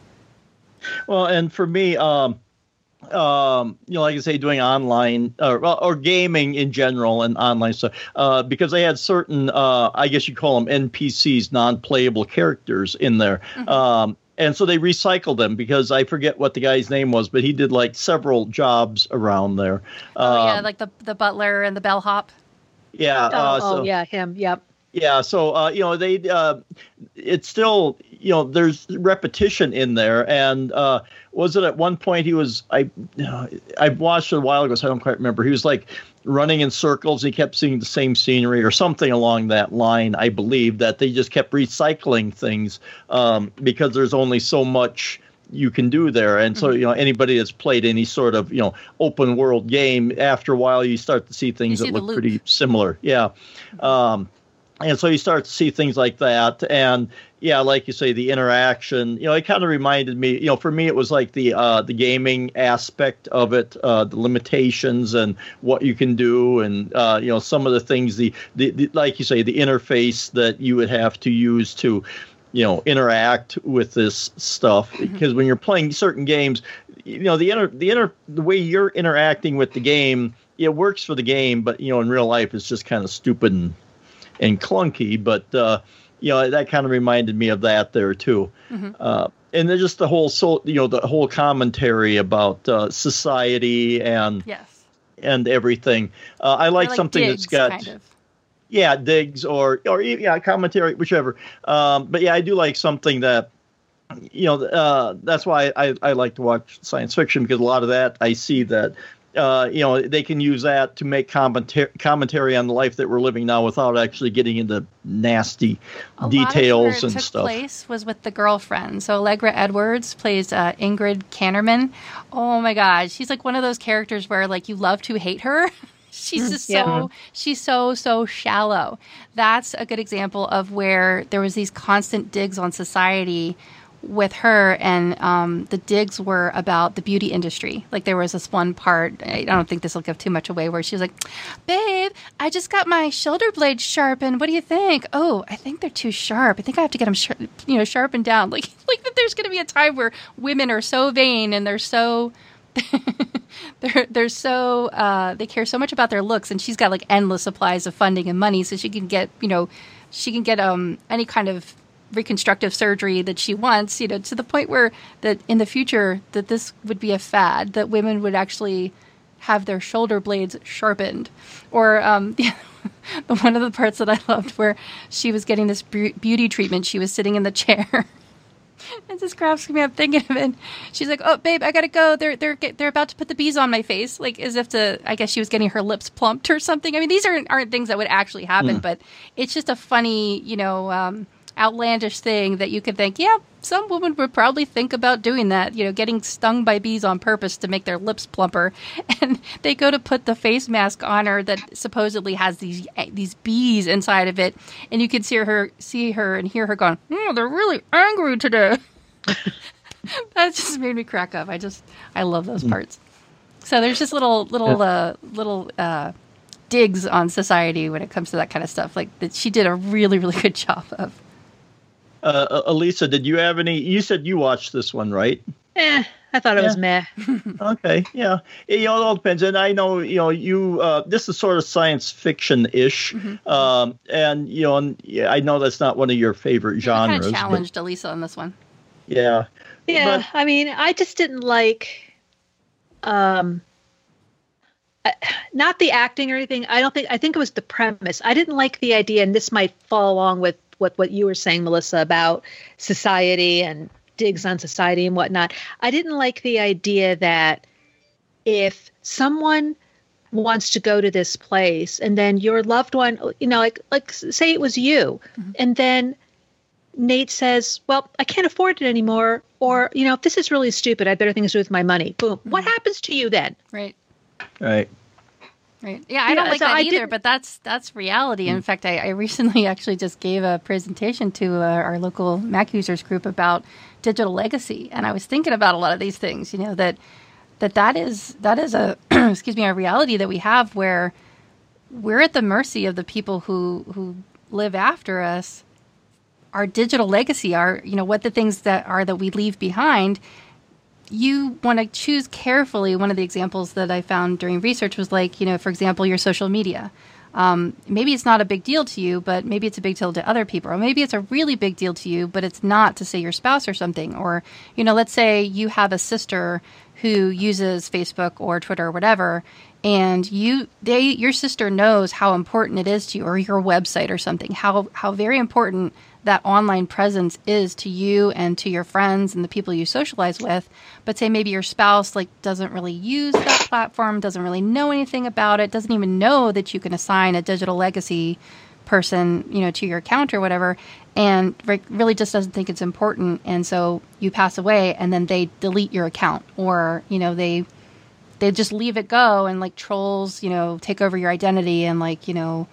Well, and for me, um, um, you know, like I say, doing online or, or gaming in general and online stuff, uh, because they had certain, uh, I guess you call them NPCs, non-playable characters in there. Um, and so they recycled them because I forget what the guy's name was, but he did like several jobs around there. Oh yeah, Um, like the the butler and the bellhop. yeah. Oh, uh, oh, so- yeah, him. Yep. Yeah, so uh, you know they, uh, it's still you know there's repetition in there, and uh, was it at one point he was I, I watched it a while ago, so I don't quite remember. He was like running in circles. He kept seeing the same scenery or something along that line. I believe that they just kept recycling things um, because there's only so much you can do there. And so, mm-hmm. you know, anybody that's played any sort of, you know, open world game, after a while, you start to see things see that look pretty similar. Yeah. Um, and so you start to see things like that and yeah like you say the interaction you know it kind of reminded me you know for me it was like the uh the gaming aspect of it uh the limitations and what you can do and uh you know some of the things the, the, the like you say the interface that you would have to use to you know interact with this stuff mm-hmm. because when you're playing certain games you know the inter the inter the way you're interacting with the game it works for the game but you know in real life it's just kind of stupid and and clunky, but uh, you know that kind of reminded me of that there too. Mm-hmm. Uh, and then just the whole so you know the whole commentary about uh, society and yes. and everything. Uh, I like, like something digs, that's got. Kind of. Yeah, digs or or yeah, commentary, whichever. Um, but yeah, I do like something that you know uh, that's why I, I like to watch science fiction because a lot of that I see that uh, you know, they can use that to make commentary, commentary on the life that we're living now without actually getting into nasty a details and took stuff. Place was with the girlfriend. So Allegra Edwards plays uh, Ingrid Kannerman. Oh my God, she's like one of those characters where like you love to hate her. [LAUGHS] she's mm, just yeah. so she's so so shallow. That's a good example of where there was these constant digs on society with her, and um, the digs were about the beauty industry. Like there was this one part, I don't think this will give too much away, where she was like, "Babe, I just got my shoulder blades sharpened. What do you think? Oh, I think they're too sharp. I think I have to get them, sh- you know, sharpened down. [LAUGHS] Like, like that. There's going to be a time where women are so vain and they're so." [LAUGHS] they're they're so uh, they care so much about their looks, and she's got like endless supplies of funding and money, so she can get you know she can get um any kind of reconstructive surgery that she wants, you know, to the point where that in the future that this would be a fad that women would actually have their shoulder blades sharpened, or um, [LAUGHS] one of the parts that I loved where she was getting this beauty treatment. She was sitting in the chair. and this cracks me up thinking of it. She's like, "Oh, babe, I gotta go. They're they're they're about to put the bees on my face, like as if to. I guess she was getting her lips plumped or something. I mean, these aren't aren't things that would actually happen, mm. but it's just a funny, you know, um, outlandish thing that you could think, yeah, some women would probably think about doing that, you know, getting stung by bees on purpose to make their lips plumper. [LAUGHS] And they go to put the face mask on her that supposedly has these these bees inside of it, and you can see her see her and hear her going, "Oh, they're really angry today." [LAUGHS] that just made me crack up. I just I love those mm. parts. So there's just little little uh, little uh, digs on society when it comes to that kind of stuff. Like that she did a really really good [LAUGHS] job of. Uh, uh, Elisa, did you have any? You said you watched this one, right? Eh, I thought it yeah. was meh. [LAUGHS] okay, yeah, it, you know, it all depends. And I know, you know, you uh, this is sort of science fiction ish, mm-hmm. um, and you know, and, yeah, I know that's not one of your favorite genres. Kind of challenged but, Elisa on this one. Yeah. Yeah, but, I mean, I just didn't like, um, not the acting or anything. I don't think. I think it was the premise. I didn't like the idea, and this might fall along with what what you were saying, Melissa, about society and digs on society and whatnot. I didn't like the idea that if someone wants to go to this place and then your loved one, you know, like like say it was you, mm-hmm. and then Nate says, "Well, I can't afford it anymore," or you know, if this is really stupid, I better things to do with my money. Boom. Mm-hmm. What happens to you then? Right. Right. Right. Yeah, I yeah, don't like so that I either, did... but that's that's reality. In mm. fact, I, I, recently [LAUGHS] actually just gave a presentation to uh, our local Mac users group about digital legacy, and I was thinking about a lot of these things. You know that that that is that is a [CLEARS THROAT] excuse me a reality that we have where we're at the mercy of the people who who live after us. Our digital legacy, our you know what the things that are that we leave behind you want to choose carefully. One of the examples that I found during research was like, you know, for example, your social media. Um, maybe it's not a big deal to you, but maybe it's a big deal to other people. Or maybe it's a really big deal to you, but it's not to say your spouse or something. Or, you know, let's say you have a sister who uses Facebook or Twitter or whatever, and you they your sister knows how important it is to you or your website or something how how very important that online presence is to you and to your friends and the people you socialize with but say maybe your spouse like doesn't really use that platform doesn't really know anything about it doesn't even know that you can assign a digital legacy person you know to your account or whatever and re- really just doesn't think it's important and so you pass away and then they delete your account or you know they they just leave it go and like trolls, you know, take over your identity and like, you know,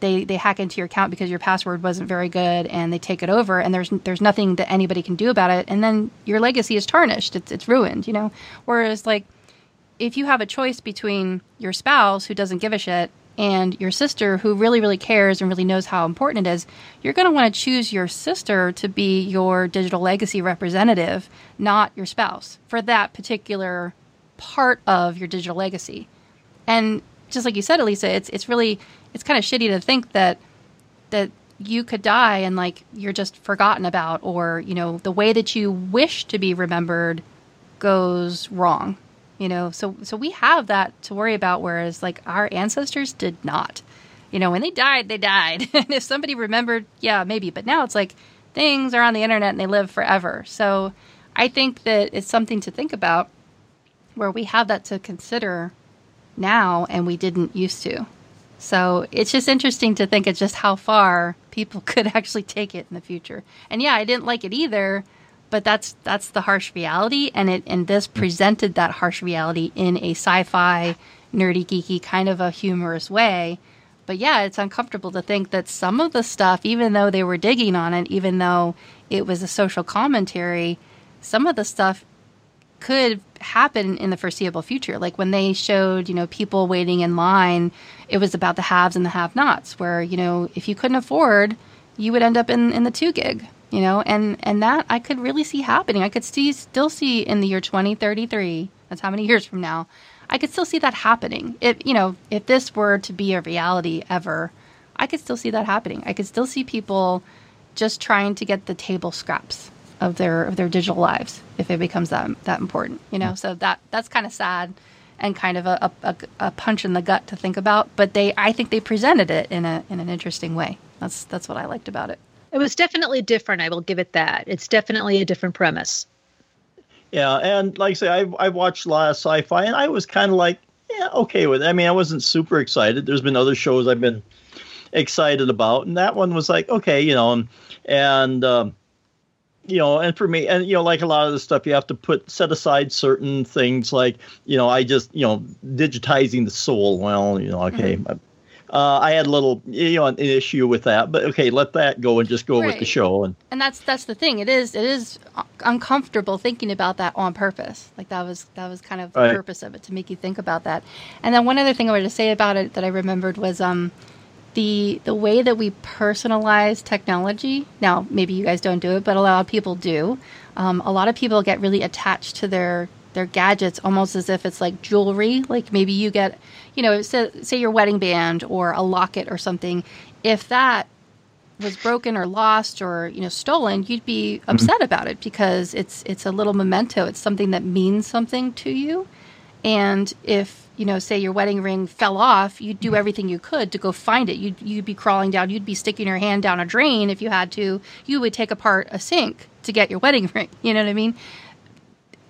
they they hack into your account because your password wasn't very good and they take it over and there's there's nothing that anybody can do about it and then your legacy is tarnished. It's it's ruined, you know. Whereas like if you have a choice between your spouse who doesn't give a shit and your sister who really really cares and really knows how important it is you're going to want to choose your sister to be your digital legacy representative not your spouse for that particular part of your digital legacy. And just like you said, Elisa, it's it's really it's kind of shitty to think that that you could die and like you're just forgotten about or you know the way that you wish to be remembered goes wrong you know? So so we have that to worry about whereas like our ancestors did not. You know when they died they died. [LAUGHS] And if somebody remembered yeah maybe but now it's like things are on the internet and they live forever. So i think that it's something to think about where we have that to consider now and we didn't used to. So it's just interesting to think of just how far people [LAUGHS] could actually take it in the future. And yeah, I didn't like it either, but that's that's the harsh reality and it and this presented that harsh reality in a sci-fi nerdy geeky kind of a humorous way. But yeah, it's uncomfortable to think that some of the stuff even though they were digging on it, even though it was a social commentary, some of the stuff could happen in the foreseeable future. Like when they showed, you know, people waiting in line, it was about the haves and the have nots, where, you know, if you couldn't afford, you would end up in, in the two gig, you know, and, and that I could really see happening. I could see, still see in the year 2033, that's how many years from now, I could still see that happening. If, you know, if this were to be a reality ever, I could still see that happening. I could still see people just trying to get the table scraps of their of their digital lives if it becomes that that important you know? So that that's kind of sad and kind of a, a, a, punch in the gut to think about but they i think they presented it in a in an interesting way. That's that's what i liked about it. It was definitely different i will give it that. It's definitely a different premise. Yeah and like i say i've, I've watched a lot of sci-fi and i was kind of like yeah okay with it. I mean i wasn't super excited. There's been other shows i've been excited about and that one was like okay you know and, and um, you know, and for me, and you know, like a lot of the stuff, you have to put set aside certain things, like you know, I just you know, digitizing the soul. Well, you know, okay, mm-hmm. uh, I had a little you know an issue with that, but okay, let that go and just go right. with the show. And and that's that's the thing. It is it is uncomfortable thinking about that on purpose. Like that was that was kind of the right. purpose of it to make you think about that. And then one other thing I wanted to say about it that I remembered was um the the way that we personalize technology. Now, maybe you guys don't do it, but a lot of people do. Um, a lot of people get really attached to their their gadgets almost as if it's like jewelry. Like maybe you get, you know, say, say your wedding band or a locket or something. If that was broken or lost or you know stolen, you'd be mm-hmm. upset mm-hmm. about it because it's it's a little memento. It's something that means something to you. And if you know, say your wedding ring fell off, you'd do everything you could to go find it. You'd you'd be crawling down, you'd be sticking your hand down a drain if you had to. You would take apart a sink to get your [LAUGHS] wedding ring. You know what I mean?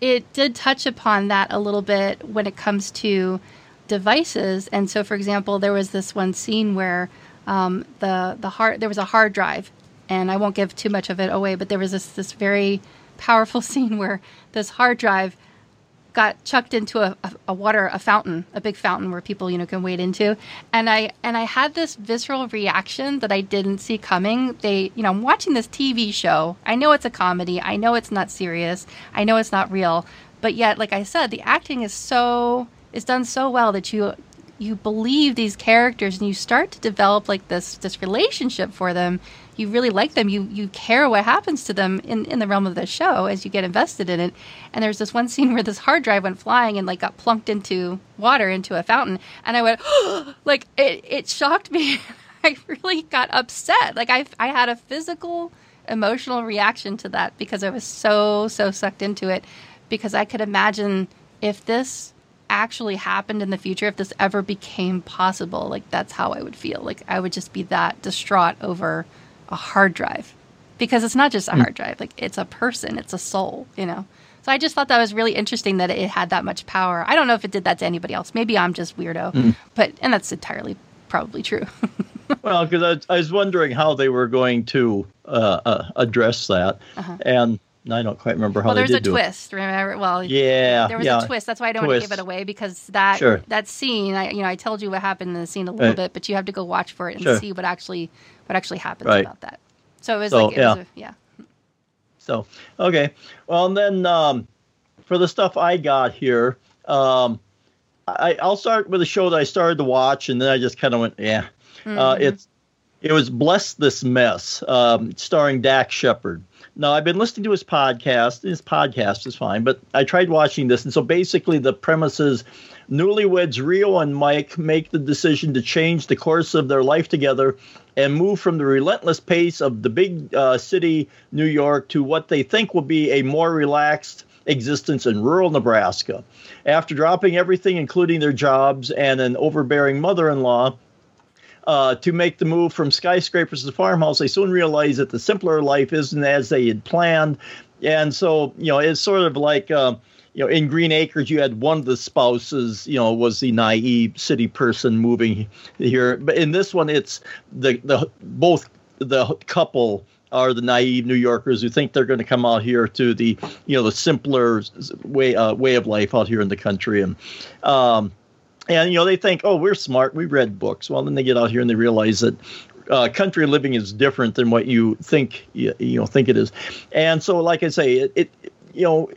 It did touch upon that a little bit when it comes to devices. And so, for example, there was this one scene where um, the the hard there was a hard drive, and I won't give too much of it away, but there was this this very powerful [LAUGHS] scene where this hard drive got chucked into a, a, water a fountain a big fountain where people you know can wade into. And i and i had this visceral reaction that i didn't see coming. They you know i'm watching this tv show. I know it's a comedy. I know it's not serious. I know it's not real. But yet like i said the acting is so is done so well that you you believe these characters and you start to develop like this this relationship for them you really like them. You you care what happens to them in, in the realm of the show as you get invested in it. And there's this one [LAUGHS] scene where this hard drive went flying and like got plunked into water into a fountain, and I went [GASPS] like it it shocked me. [LAUGHS] I really got upset. Like I I had a physical emotional reaction to that because I was so so sucked into it because I could imagine if this actually happened in the future, if this ever became possible, like that's how I would feel. Like I would just be that distraught over a hard drive because it's not just a hard drive, like it's a person, it's a soul, you know. So I just thought that was really interesting that it had that much power. I don't know if it did that to anybody else. Maybe I'm just weirdo, but and that's entirely probably true. [LAUGHS] well, because I, I, was wondering how they were going to uh, uh, address that, uh-huh. and I don't quite remember how. Well, there's a twist. Remember? Well, yeah, there was yeah. a twist. That's why I don't twist. want to give it away because that sure. that scene. I you know I told you what happened in the scene a little right. bit, but you have to go watch for it and sure. see what actually what actually happens right. about that. So it was so, like it yeah. was a, yeah. So okay, well and then um, for the stuff I got here, um, I, I'll start with a show that I started to watch, and then I just kind of went, yeah. Mm-hmm. Uh, it's it was bless this mess, um, starring Dax Shepard. Now I've been listening to his podcast. His podcast is fine, but I tried watching this, and so basically the premise is newlyweds Rio and Mike make the decision to change the course of their life together and move from the relentless pace of the big uh, city, New York, to what they think will be a more relaxed existence in rural Nebraska. After dropping everything, including their jobs and an overbearing mother in law, uh, to make the move from skyscrapers to farmhouse, they soon realize that the simpler life isn't as they had planned. And so, you know, it's sort of like, uh, you know, in Green Acres, you had one of the spouses, you know, was the naive city person moving here. But in this one, it's the, the both the couple are the naive New Yorkers who think they're going to come out here to the, you know, the simpler way uh, way of life out here in the country. And, um, and you know they think oh we're smart we read books. Well then they get out here and they realize that uh, country living is different than what you think you, you know think it is. And so like i say it, it, you know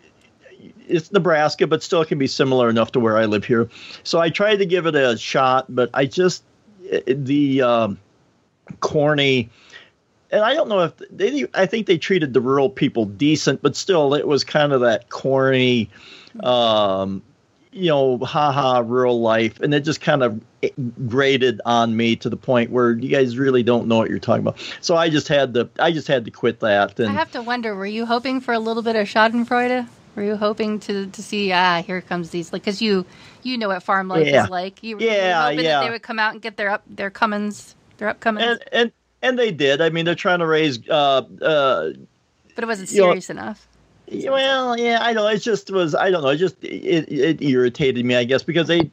it's nebraska but still it can be similar enough to where i live here. So i tried to give it a shot but i just the um, corny and I don't know if they, I think they treated the rural people decent, but still, it was kind of that corny, um, you know, haha, rural life. And it just kind of grated on me to the point where you guys really don't know what you're talking about. So I just had to, I just had to quit that. And I have to wonder, were you hoping for a little bit of Schadenfreude? Were you hoping to, to see, ah, here comes these, like, because you, you know what farm life Yeah. is like. You, Yeah, were hoping yeah. that they would come out and get their up, their Cummins, their upcomings, and, and, and they did. I mean, they're trying to raise, uh, uh, but it wasn't you know, serious enough. Well, yeah, I know. It just was. I don't know. It just it, it irritated me, I guess, because they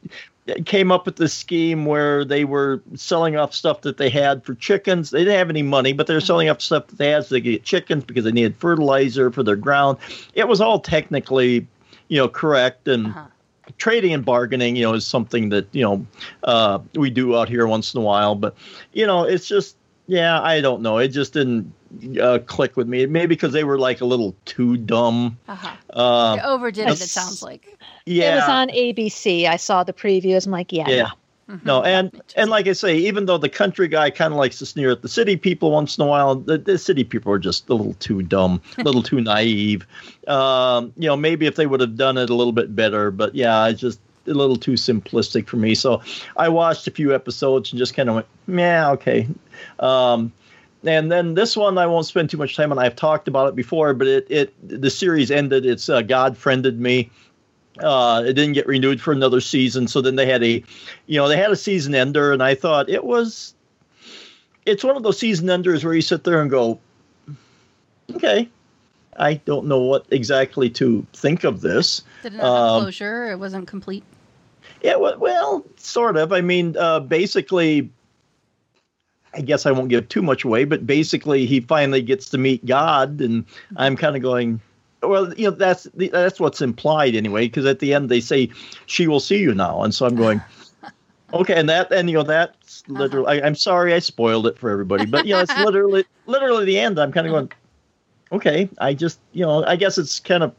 came up with this scheme where they were selling off stuff that they had for chickens. They didn't have any money, but they're selling off stuff that they had so they could get chickens because they needed fertilizer for their ground. It was all technically, you know, correct and. Uh-huh. Trading and bargaining, you know, is something that you know uh, we do out here once in a while. But you know, it's just yeah, I don't know. It just didn't uh, click with me. Maybe because they were like a little too dumb. Uh-huh. Uh, They overdid it, it sounds like. yeah, It was on ABC. I saw the previews. I'm like, yeah. yeah. No, and and like I say, even though the country guy kind of likes to sneer at the city people once in a while, the, the city people are just a little too dumb, a little [LAUGHS] too naive. Um, you know, maybe if they would have done it a little bit better, but yeah, I just a little too simplistic for me. So I watched a few episodes and just kind of went, yeah, okay. Um, and then this one I won't spend too much time on. I've talked about it before, but it it the series ended. It's uh, God friended me. Uh, it didn't get renewed for another season, so then they had a, you know, they had a season ender, and I thought it was. It's one of those season enders where you sit there and go, okay, I don't know what exactly to think of this. Did it have Um, closure? It wasn't complete. Yeah, well, well sort of. I mean, uh, basically, I guess I won't give too much away, but basically, he finally gets to meet God, and I'm kind of going, well, you know, that's that's what's implied anyway, because at the end they say, "She will see you now," and so I'm going, [LAUGHS] okay, and that, and you know, that's literally. I, I'm sorry I spoiled it for everybody, but you know, it's [LAUGHS] literally, literally the end. I'm kind of going, okay, I just, you know, I guess it's kind of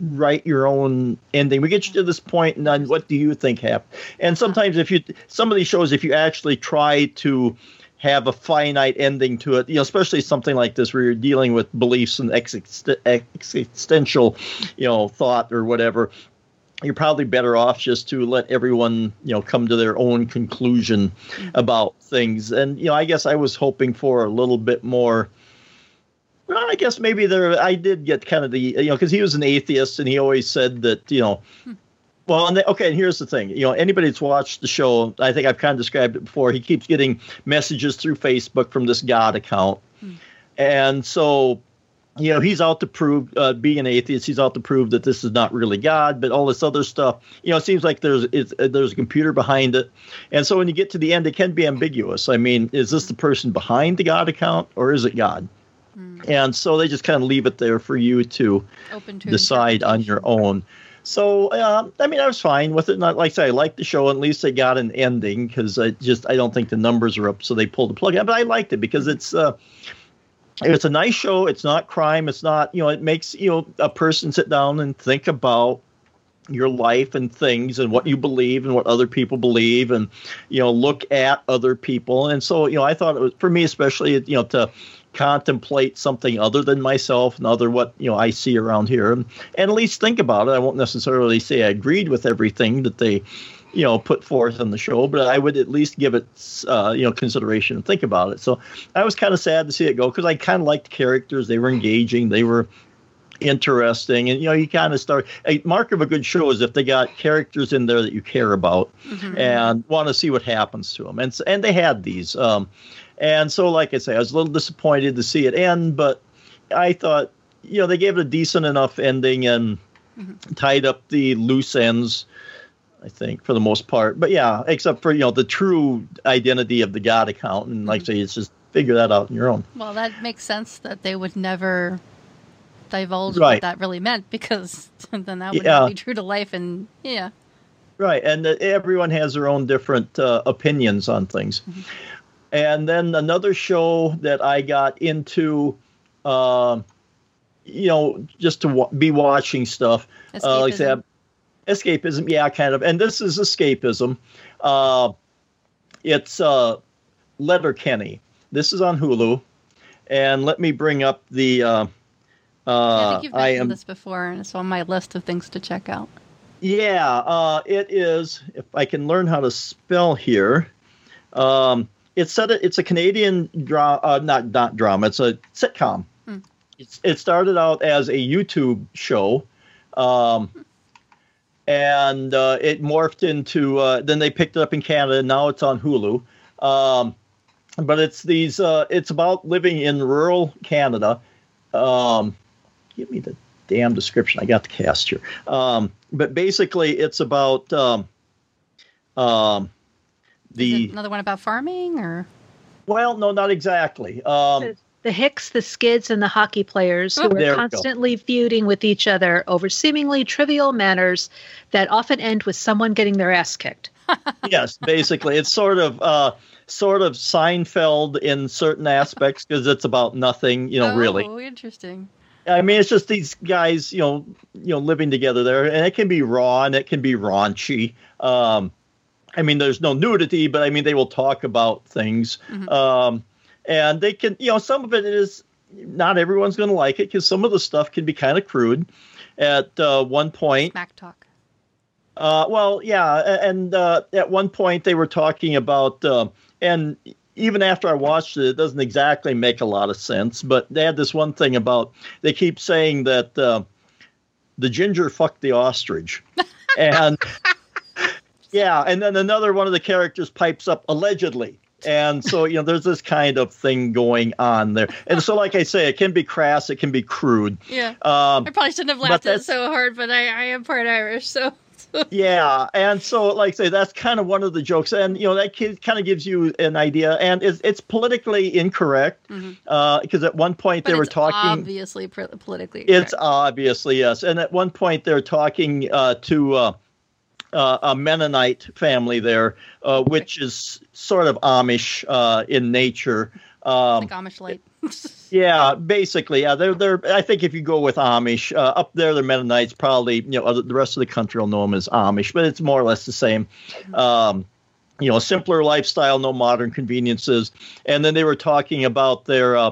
write your own ending. We get you to this point, and then what do you think happened? And sometimes, if you some of these shows, if you actually try to have a finite ending to it, you know, especially something like this where you're dealing with beliefs and exist- existential, you know, thought or whatever. You're probably better off just to let everyone, you know, come to their own conclusion mm-hmm. about things. And you know, I guess I was hoping for a little bit more. Well, I guess maybe there. I did get kind of the you know because he was an atheist and he always said that you know Well, and they, okay, and here's the thing. You know, anybody that's watched the show, I think I've kind of described it before. He keeps getting messages through Facebook from this God account, and so you know he's out to prove uh, being an atheist he's out to prove that this is not really god but all this other stuff you know it seems like there's it's, uh, there's a computer behind it and so when you get to the end it can be ambiguous i mean is this the person behind the god account or is it god and so they just kind of leave it there for you to Open to decide on your own so uh, i mean i was fine with it not like i say i liked the show at least they got an ending because i just i don't think the numbers are up so they pulled the plug but i liked it because it's uh it's a nice show. It's not crime. It's not, you know, it makes, you know, a person sit down and think about your life and things and what you believe and what other people believe and, you know, look at other people. And so, you know, I thought it was, for me especially, you know, to contemplate something other than myself and other what, you know, I see around here. And, and at least think about it. I won't necessarily say I agreed with everything that they, you know put forth on the show but i would at least give it uh, you know consideration and think about it. So i was kind of sad to see it go because i kind of liked the characters. They were engaging. They were interesting. And you know you kind of start a mark of a good show is if they got characters in there that you care about and want to see what happens to them and and they had these um and so like i say i was a little disappointed to see it end but i thought you know they gave it a decent enough ending and tied up the loose ends I think, for the most part. But yeah, except for you know the true identity of the God account, and like I say, it's just figure that out on your own. Well, that makes sense that they would never divulge Right. what that really meant because [LAUGHS] then that would Yeah. not be true to life. And yeah, Right, and uh, everyone has their own different uh, opinions on things. And then another show that I got into, uh, you know, just to wa- be watching stuff. Uh, like I said, escapism, yeah, kind of. And this is escapism. Uh, it's uh, Letterkenny. This is on Hulu. And let me bring up the. Uh, Yeah, I uh, think you've I mentioned am. this before, and it's on my list of things to check out. Yeah, uh, it is. If I can learn how to spell here, um, it's set. It's a Canadian drama, uh, not not drama. It's a sitcom. It's, it started out as a YouTube show, um, and uh, it morphed into. Uh, then they picked it up in Canada. and Now it's on Hulu. Um, but it's these. Uh, it's about living in rural Canada. Um, give me the damn description. I got the cast here. Um, but basically, it's about um, um, the another one about farming, or well, no, not exactly. Um, the Hicks, the Skids, and the hockey players who Oh, there we are constantly feuding with each other over seemingly trivial matters that often end with someone getting their ass kicked. [LAUGHS] [LAUGHS] yes, basically, it's sort of uh, sort of Seinfeld in certain aspects because it's about nothing, you know, really. Oh, interesting. I mean, it's just these guys, you know, you know, living together there, and it can be raw and it can be raunchy. Um, I mean, there's no nudity, but I mean, they will talk about things, um, and they can, you know, some of it is not everyone's going to like it because some of the stuff can be kind of crude. At uh, one point, Smack talk. uh, well, yeah, and uh, at one point they were talking about, uh, and even after I watched it, it doesn't exactly make a lot of sense. But they had this one thing about they keep saying that uh, the ginger fucked the ostrich, [LAUGHS] and yeah, and then another one of the characters pipes up allegedly. And so, you know, there's this kind of thing going on there. And so, like I say, it can be crass, it can be crude. Yeah. Um, I probably shouldn't have laughed at it so hard, but I, I am part Irish, so [LAUGHS] yeah and so like I say that's kind of one of the jokes and you know that kid kind of gives you an idea and it's, it's politically incorrect because at one point but they were talking obviously pr- politically. it's obviously yes and at one point they're talking uh, to uh, uh, a mennonite family there uh, which is sort of amish uh, in nature um, like Amish light. [LAUGHS] yeah, basically, yeah. They're they're. I think if you go with Amish uh, up there, the Mennonites probably you know other, the rest of the country will know them as Amish, but it's more or less the same. Um, you know, simpler lifestyle, no modern conveniences, and then they were talking about their. Uh,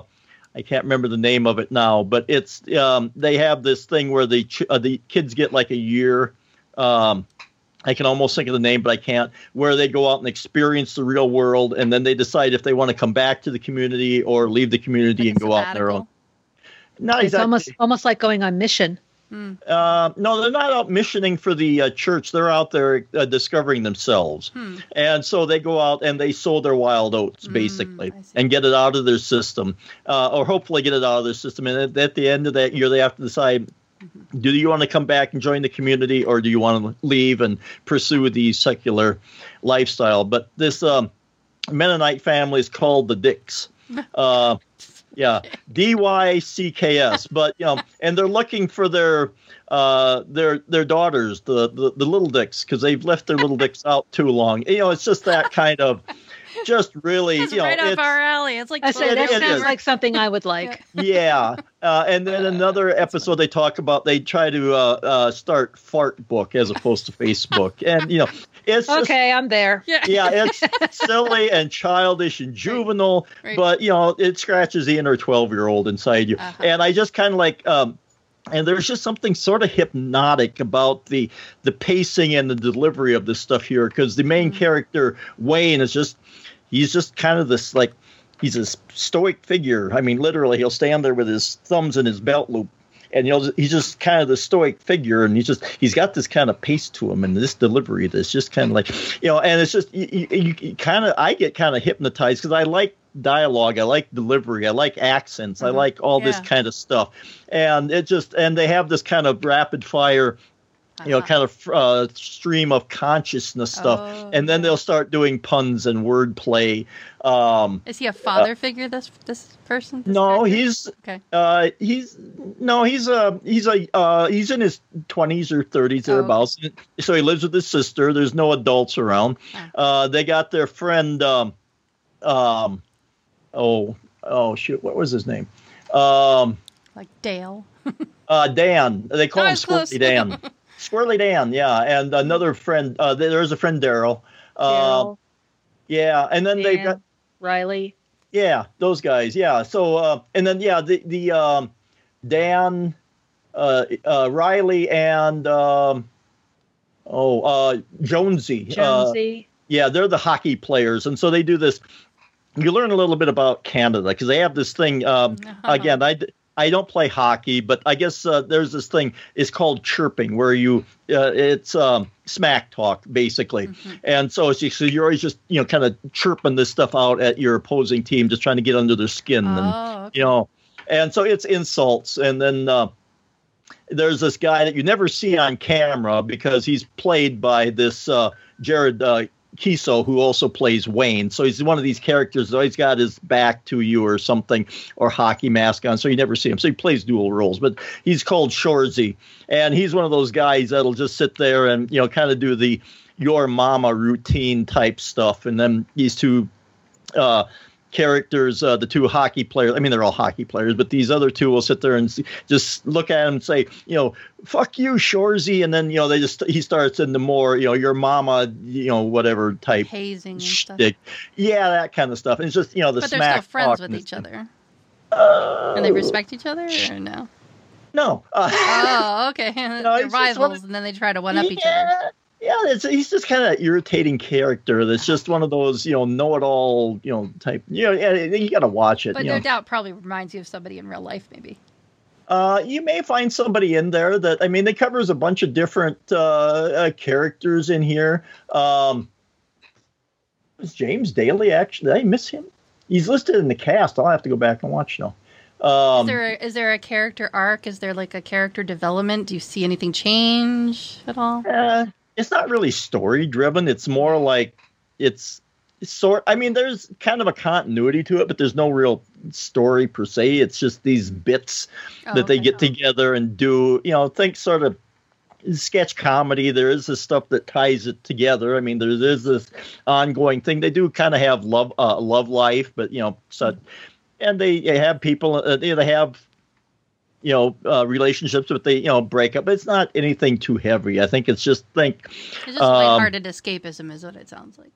I can't remember the name of it now, but it's um, they have this thing where the ch- uh, the kids get like a year. Um, I can almost think of the name, but I can't. Where they go out and experience the real world, and then they decide if they want to come back to the community or leave the community Like and a go out on their own. sabbatical. Not It's exactly. almost almost like going on mission. Uh, no, they're not out missioning for the uh, church. They're out there uh, discovering themselves, Hmm. and so they go out and they sow their wild oats basically, Hmm, I see. and get it out of their system, uh, or hopefully get it out of their system. And at, at the end of that year, they have to decide. Do you want to come back and join the community, or do you want to leave and pursue the secular lifestyle? But this um, Mennonite family is called the Dicks. [LAUGHS] Uh, yeah, D Y C K S. But you know, and they're looking for their uh, their their daughters, the the, the little dicks, because they've left their little dicks out too long. You know, it's just that kind of, [LAUGHS] just really, It's you know, right up it's- our alley. It's like I say that it sounds is. like something I would like. yeah. Uh, and then another episode they talk about they try to uh, uh, start fart book as opposed to Facebook, [LAUGHS] and you know, it's just Okay, I'm there. yeah. yeah, it's silly and childish and juvenile, Right. but you know, it scratches the inner twelve-year-old inside you. Uh-huh. And I just kind of like, um, and there's just something sort of hypnotic about the the pacing and the delivery of this stuff here, because the main Mm-hmm. character Wayne is just, he's just kind of this like, he's a stoic figure. I mean, literally, he'll stand there with his thumbs in his belt loop. And you know he's just kind of the stoic figure, and he's just he's got this kind of pace to him, and this delivery that's just kind of like, you know, and it's just you, you, you kind of I get kind of hypnotized because I like dialogue, I like delivery, I like accents, I Mhm. like all this kind of stuff, and it just and they have this kind of rapid fire, you know, Uh-huh. kind of uh, stream of consciousness stuff, Oh, and then they'll start doing puns and wordplay. Um, Is he a father figure? This this person? This no, character? he's okay. uh, he's no, he's uh, he's a uh, he's in his twenties or thirties Oh, okay. So he lives with his sister. There's no adults around. Ah. Uh, they got their friend. Um, um, oh, oh shoot, what was his name? Um, Like Dale. [LAUGHS] uh, Dan. They call Oh, him. Squirrely Dan. [LAUGHS] Squirrely Dan, yeah, and another friend. Uh, there's a friend Daryl. Uh, yeah, and then they got Riley. Yeah, those guys. Yeah. So uh, and then yeah, the the um, Dan, uh, uh, Riley, and um, oh uh, Jonesy. Uh, Jonesy. yeah, they're the hockey players, and so they do this. You learn a little bit about Canada because they have this thing. Um, again, I. I don't play hockey, but I guess uh, there's this thing. It's called chirping, where you uh, it's um, smack talk basically, Mhm. and so it's just, so you're always just you know kind of chirping this stuff out at your opposing team, just trying to get under their skin, and Oh, okay. you know, and so it's insults, and then uh, there's this guy that you never see on camera because he's played by this uh, Jared uh, Keeso, who also plays Wayne. So he's one of these characters that always got his back to you or something, or hockey mask on, so you never see him. So he plays dual roles, but he's called Shoresy, and he's one of those guys that'll just sit there and you know kind of do the your mama routine type stuff, and then these two uh, characters, uh, the two hockey players. I mean, they're all hockey players, but these other two will sit there and s- just look at him and say, you know, "Fuck you, Shoresy," and then you know they just he starts into more, you know, your mama, you know, whatever type hazing and stuff. shtick. Yeah, that kind of stuff. And it's just you know the But they're smack still friends with each other, Uh, and they respect each other, or no? No. Uh, [LAUGHS] Oh, okay. [LAUGHS] No, They're one rivals, and then they try to one up each other. Yeah, it's, he's just kind of an irritating character. That's just one of those, you know, know-it-all, you know, type. You know, yeah, you got to watch it. But no know. doubt, probably reminds you of somebody in real life, maybe. Uh, you may find somebody in there that I mean, it covers a bunch of different uh, uh, characters in here. Um, is James Daly actually? Did I miss him? He's listed in the cast. I'll have to go back and watch now. Um, is there a, is there a character arc? Is there like a character development? Do you see anything change at all? It's not really story driven. It's more like it's, sort. I mean, there's kind of a continuity to it, but there's no real story per se. It's just these bits Oh, that they get together and do. You know, think sort of sketch comedy. There is this stuff that ties it together. I mean, there is this ongoing thing. They do kind of have love, uh, love life, but you know, so and they, they have people. Uh, they have you know uh, relationships, but they you know break up. It's not anything too heavy. I think it's just think. It's just um, lighthearted escapism, is what it sounds like.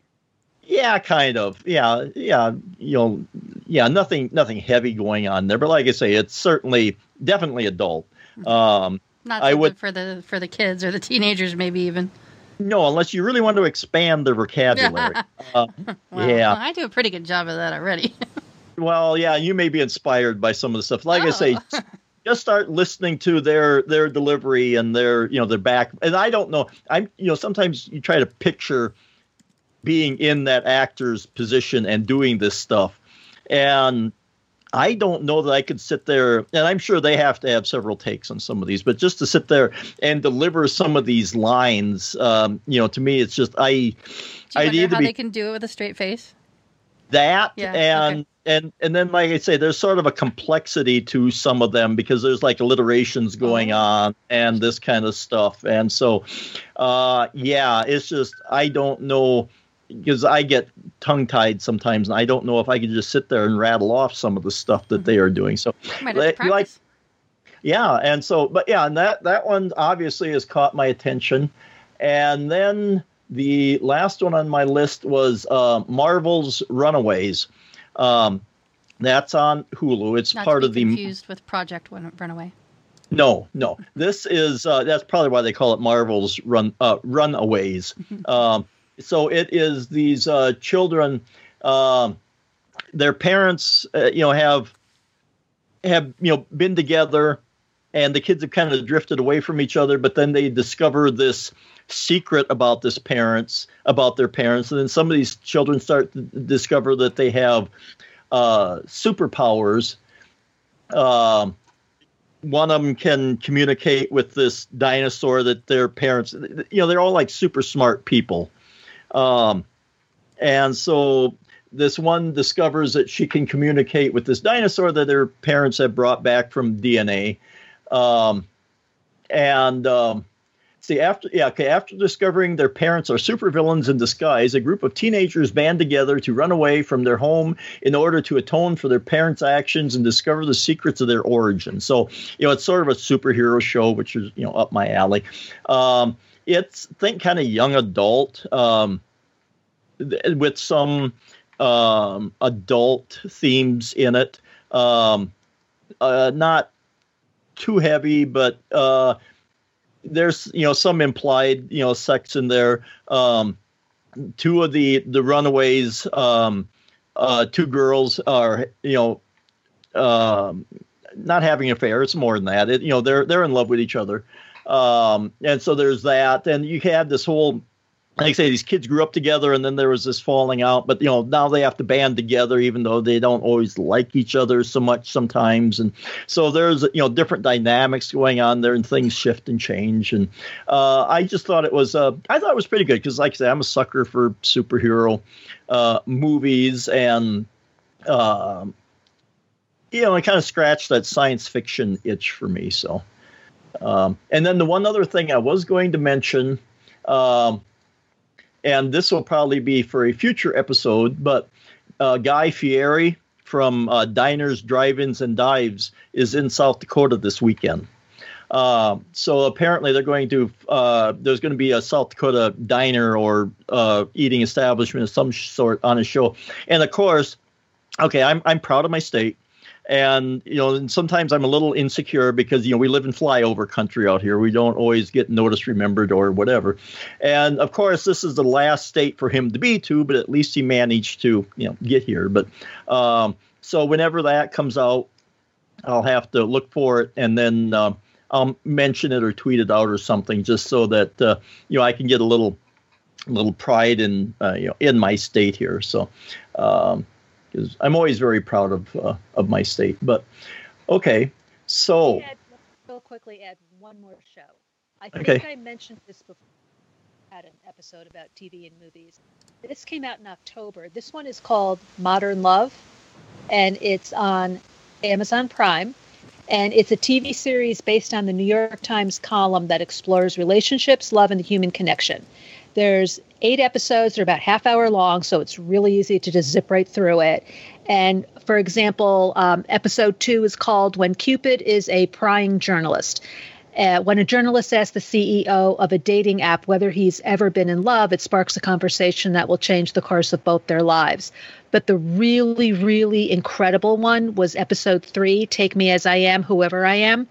Yeah, kind of. Yeah, yeah. You know, yeah. Nothing, nothing heavy going on there. But like I say, it's certainly, definitely adult. Um, Not I would- for the for the kids or the teenagers, maybe even. no, unless you really want to expand the vocabulary. [LAUGHS] uh, Well, yeah. I do a pretty good job of that already. [LAUGHS] Well, yeah. You may be inspired by some of the stuff. Like I say, Oh. [LAUGHS] just start listening to their their delivery and their you know their back. And I don't know. I'm you know sometimes you try to picture being in that actor's position and doing this stuff, and I don't know that I could sit there, and I'm sure they have to have several takes on some of these, but just to sit there and deliver some of these lines, um, you know, to me, it's just I. Do you I'd wonder how be they can do it with a straight face? That Yeah, and okay. and and then like I say, there's sort of a complexity to some of them because there's like alliterations going Oh. on and this kind of stuff, and so uh, yeah, it's just I don't know because I get tongue tied sometimes, and I don't know if I can just sit there and rattle off some of the stuff that they are doing. So You might have to Like- you like- practice. yeah, and so, but yeah, and that that one obviously has caught my attention, and then the last one on my list was uh, Marvel's Runaways. Um, that's on Hulu. It's Not part of the confused with Project Runaway. no, no. This is uh, that's probably why they call it Marvel's Run uh, Runaways. um, so it is these uh, children. Um, their parents, uh, you know, have have you know been together, and the kids have kind of drifted away from each other. But then they discover this secret about this parents about their parents, and then some of these children start to discover that they have uh, superpowers. Um, one of them can communicate with this dinosaur that their parents you know they're all like super smart people. Um, and so this one discovers that she can communicate with this dinosaur that their parents have brought back from dna um, and um, see after yeah okay after discovering their parents are supervillains in disguise a group of teenagers band together to run away from their home in order to atone for their parents actions and discover the secrets of their origin. So you know it's sort of a superhero show which is you know up my alley. Um, it's think kind of young adult um, th- with some um, adult themes in it. Um, uh, not too heavy but uh, there's you know some implied you know sex in there. Um, two of the the runaways, um, uh, two girls are you know um, not having an affair. It's more than that. It, you know they're they're in love with each other, um, and so there's that. And you had this whole. Like I say, these kids grew up together, and then there was this falling out. But you know, now they have to band together, even though they don't always like each other so much sometimes. And so there's you know different dynamics going on there, and things shift and change. And uh, I just thought it was uh, I thought it was pretty good because, like I said, I'm a sucker for superhero uh, movies, and um, you know, it kind of scratched that science fiction itch for me. So, um, and then the one other thing I was going to mention. Um, and this will probably be for a future episode, but uh, Guy Fieri from uh, Diners, Drive-ins, and Dives is in South Dakota this weekend. Uh, so apparently they're going to uh, there's going to be a South Dakota diner or uh, eating establishment of some sort on a show, and of course, okay, I'm I'm proud of my state, and you know, and sometimes I'm a little insecure because you know we live in flyover country out here. We don't always get noticed, remembered, or whatever. And of course, this is the last state for him to be to, but at least he managed to you know get here. But um, so whenever that comes out, I'll have to look for it and then uh, I'll mention it or tweet it out or something, just so that uh, you know I can get a little little pride in uh, you know in my state here. So. Um, I'm always very proud of uh, of my state. But okay, so Ed, real quickly add one more show. I Okay. think I mentioned this before. Had an episode about TV and movies. This came out in October. This one is called Modern Love, and it's on Amazon Prime. And it's a TV series based on the New York Times column that explores relationships, love, and the human connection. There's eight episodes. They're about half hour long, so it's really easy to just zip right through it. And for example, um, episode two is called When Cupid is a Prying Journalist. Uh, when a journalist asks the CEO of a dating app whether he's ever been in love, it sparks a conversation that will change the course of both their lives. But the really, really incredible one was episode three Take Me As I Am, Whoever I Am.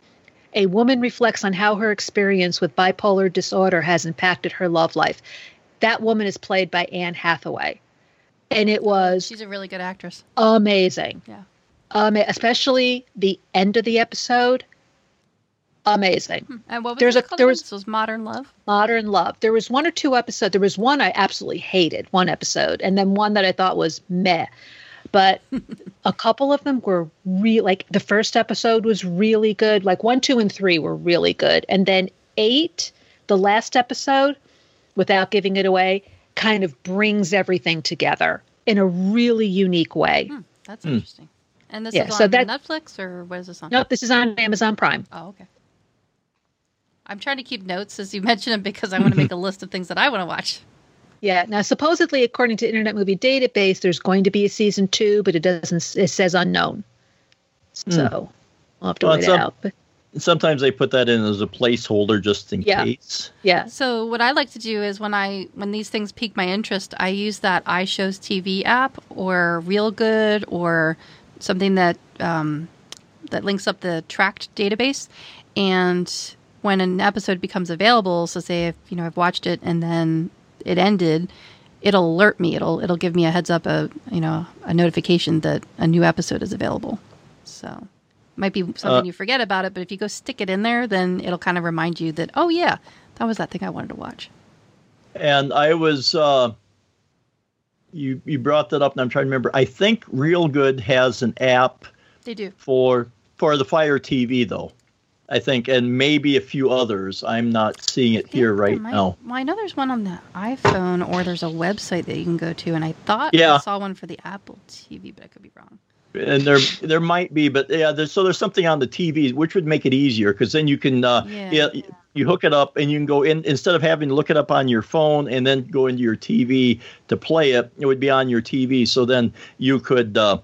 A woman reflects on how her experience with bipolar disorder has impacted her love life. That woman is played by Anne Hathaway. And it was She's a really good actress. amazing. Yeah. Um, especially the end of the episode Amazing. And what was There's it a- called there was- This was Modern Love. Modern Love. There was one or two episodes. There was one I absolutely hated, one episode, and then one that I thought was meh. But [LAUGHS] a couple of them were real. Like the first episode was really good. Like one, two, and three were really good, and then eight, the last episode, without giving it away, kind of brings everything together in a really unique way. Hmm, that's interesting. And this Yeah, is on so that- Netflix or what is this on? Nope, this is on Amazon Prime. Oh, okay. I'm trying to keep notes as you [LAUGHS] mention them because I want to make a list of things that I want to watch. Yeah. Now, supposedly, according to Internet Movie Database, there's going to be a season two, but it doesn't. It says unknown. So we'll have to Well, wait it some- out. But Sometimes they put that in as a placeholder just in Yeah. case. yeah, So what I like to do is when I when these things pique my interest, I use that iShows TV app or Reelgood or something that um, that links up the Trakt database. And when an episode becomes available, so say if you know I've watched it and then it ended, it'll alert me. It'll it'll give me a heads up, a you know a notification that a new episode is available. So might be something Uh, you forget about it, but if you go stick it in there, then it'll kind of remind you that oh yeah, that was that thing I wanted to watch. And I was uh, you you brought that up, and I'm trying to remember. I think Reelgood has an app They do. for for the Fire TV though. I think, and maybe a few others. I'm not seeing it here right now. Well, I know there's one on the iPhone, or there's a website that you can go to, and I thought Yeah. I saw one for the Apple TV, but I could be wrong. And there there might be, but yeah, there's, so there's something on the TV which would make it easier because then you can uh, Yeah. yeah. you hook it up and you can go in instead of having to look it up on your phone and then go into your TV to play it. It would be on your TV, so then you could uh,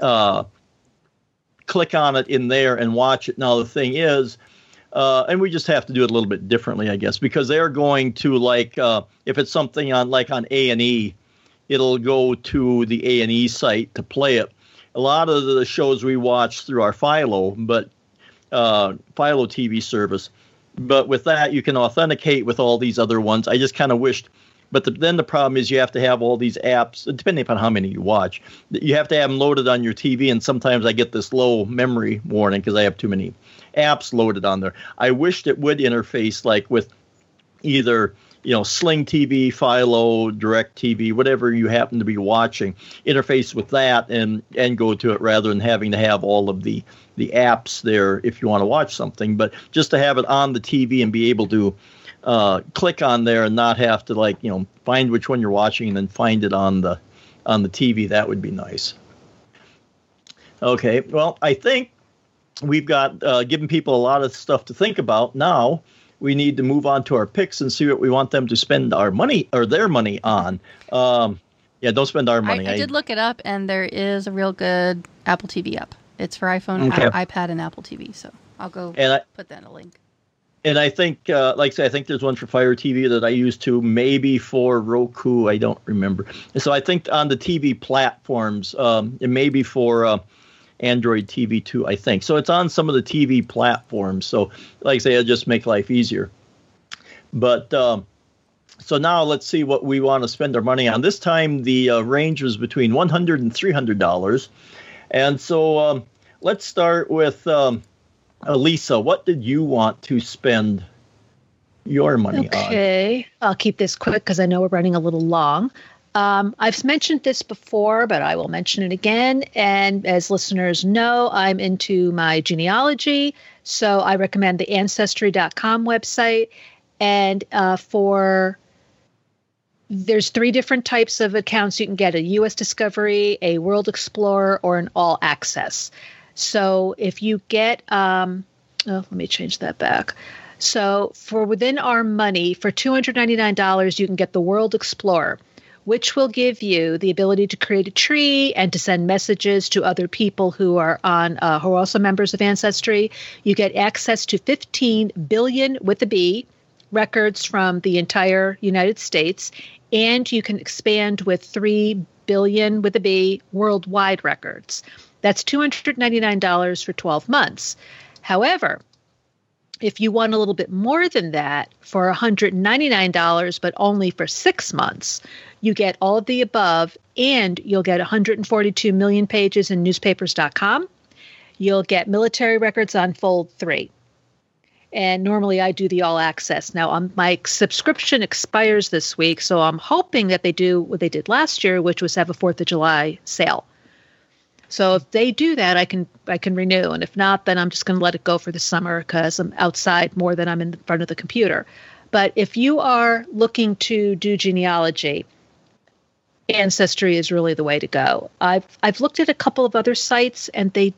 uh, click on it in there and watch it. Now the thing is. Uh, and we just have to do it a little bit differently, I guess, because they're going to like uh, if it's something on like on A and E, it'll go to the A and E site to play it. A lot of the shows we watch through our Philo, but uh, Philo TV service. But with that, you can authenticate with all these other ones. I just kind of wished, but the, then the problem is you have to have all these apps, depending upon how many you watch. You have to have them loaded on your TV, and sometimes I get this low memory warning because I have too many apps loaded on there. I wished it would interface like with either you know Sling TV, Philo, Direct TV, whatever you happen to be watching, interface with that and and go to it rather than having to have all of the the apps there if you want to watch something. But just to have it on the TV and be able to uh, click on there and not have to like you know find which one you're watching and then find it on the on the TV, that would be nice. Okay, well I think we've got uh, given people a lot of stuff to think about now we need to move on to our picks and see what we want them to spend our money or their money on. Um, yeah, don't spend our I, money. I did look it up, and there is a Reelgood Apple TV app. It's for iPhone, Okay. i- iPad, and Apple TV. So I'll go and I put that in a link. and I think, uh, like I say, I think there's one for Fire TV that I used to, maybe for Roku. I don't remember. So I think on the TV platforms, um, it may be for uh, Android TV too. I think so. It's on some of the TV platforms. So, like I say, it'll just make life easier. But um, so now let's see what we want to spend our money on. This time the uh, range was between 100 and 300 dollars, and so um, let's start with um, Elisa. What did you want to spend your money on? Okay, I'll keep this quick because I know we're running a little long. Um, I've mentioned this before, but I will mention it again. And as listeners know, I'm into my genealogy, so I recommend the Ancestry.com website. And uh, for there's three different types of accounts you can get: a U.S. Discovery, a World Explorer, or an All Access. So if you get, um, oh, let me change that back. So for within our money, for $299, you can get the World Explorer, which will give you the ability to create a tree and to send messages to other people who are on uh, who are also members of Ancestry. You get access to 15 billion with a B records from the entire United States, and you can expand with 3 billion with a B worldwide records. That's $299 for 12 months. However, if you want a little bit more than that for $199, but only for six months, you get all of the above and you'll get 142 million pages in newspapers.com. You'll get military records on Fold 3. And normally I do the all access. Now um, my subscription expires this week, so I'm hoping that they do what they did last year, which was have a Fourth of July sale. So if they do that, I can I can renew, and if not, then I'm just going to let it go for the summer because I'm outside more than I'm in front of the computer. But if you are looking to do genealogy, Ancestry is really the way to go. I've I've looked at a couple of other sites, and they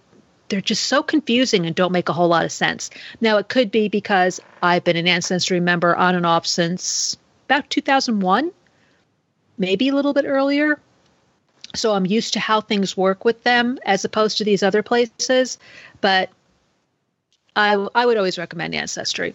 they're just so confusing and don't make a whole lot of sense. Now it could be because I've been an Ancestry member on and off since about 2001, maybe a little bit earlier so I'm used to how things work with them as opposed to these other places. But I, I would always recommend Ancestry.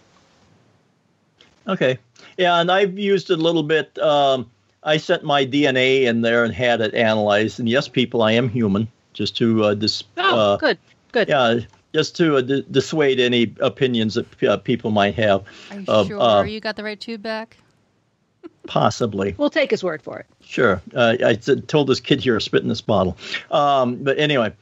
Okay. Yeah, and I've used it a little bit. Um, I sent my DNA in there and had it analyzed. And yes, people, I am human. Just to uh, dis- oh, uh, good, good. Yeah, just to uh, d- dissuade any opinions that uh, people might have. Are you Uh, sure uh, you got the right tube back? Possibly. We'll take his word for it. Sure. Uh, I t- told this kid here, spit in this bottle. Um, but anyway,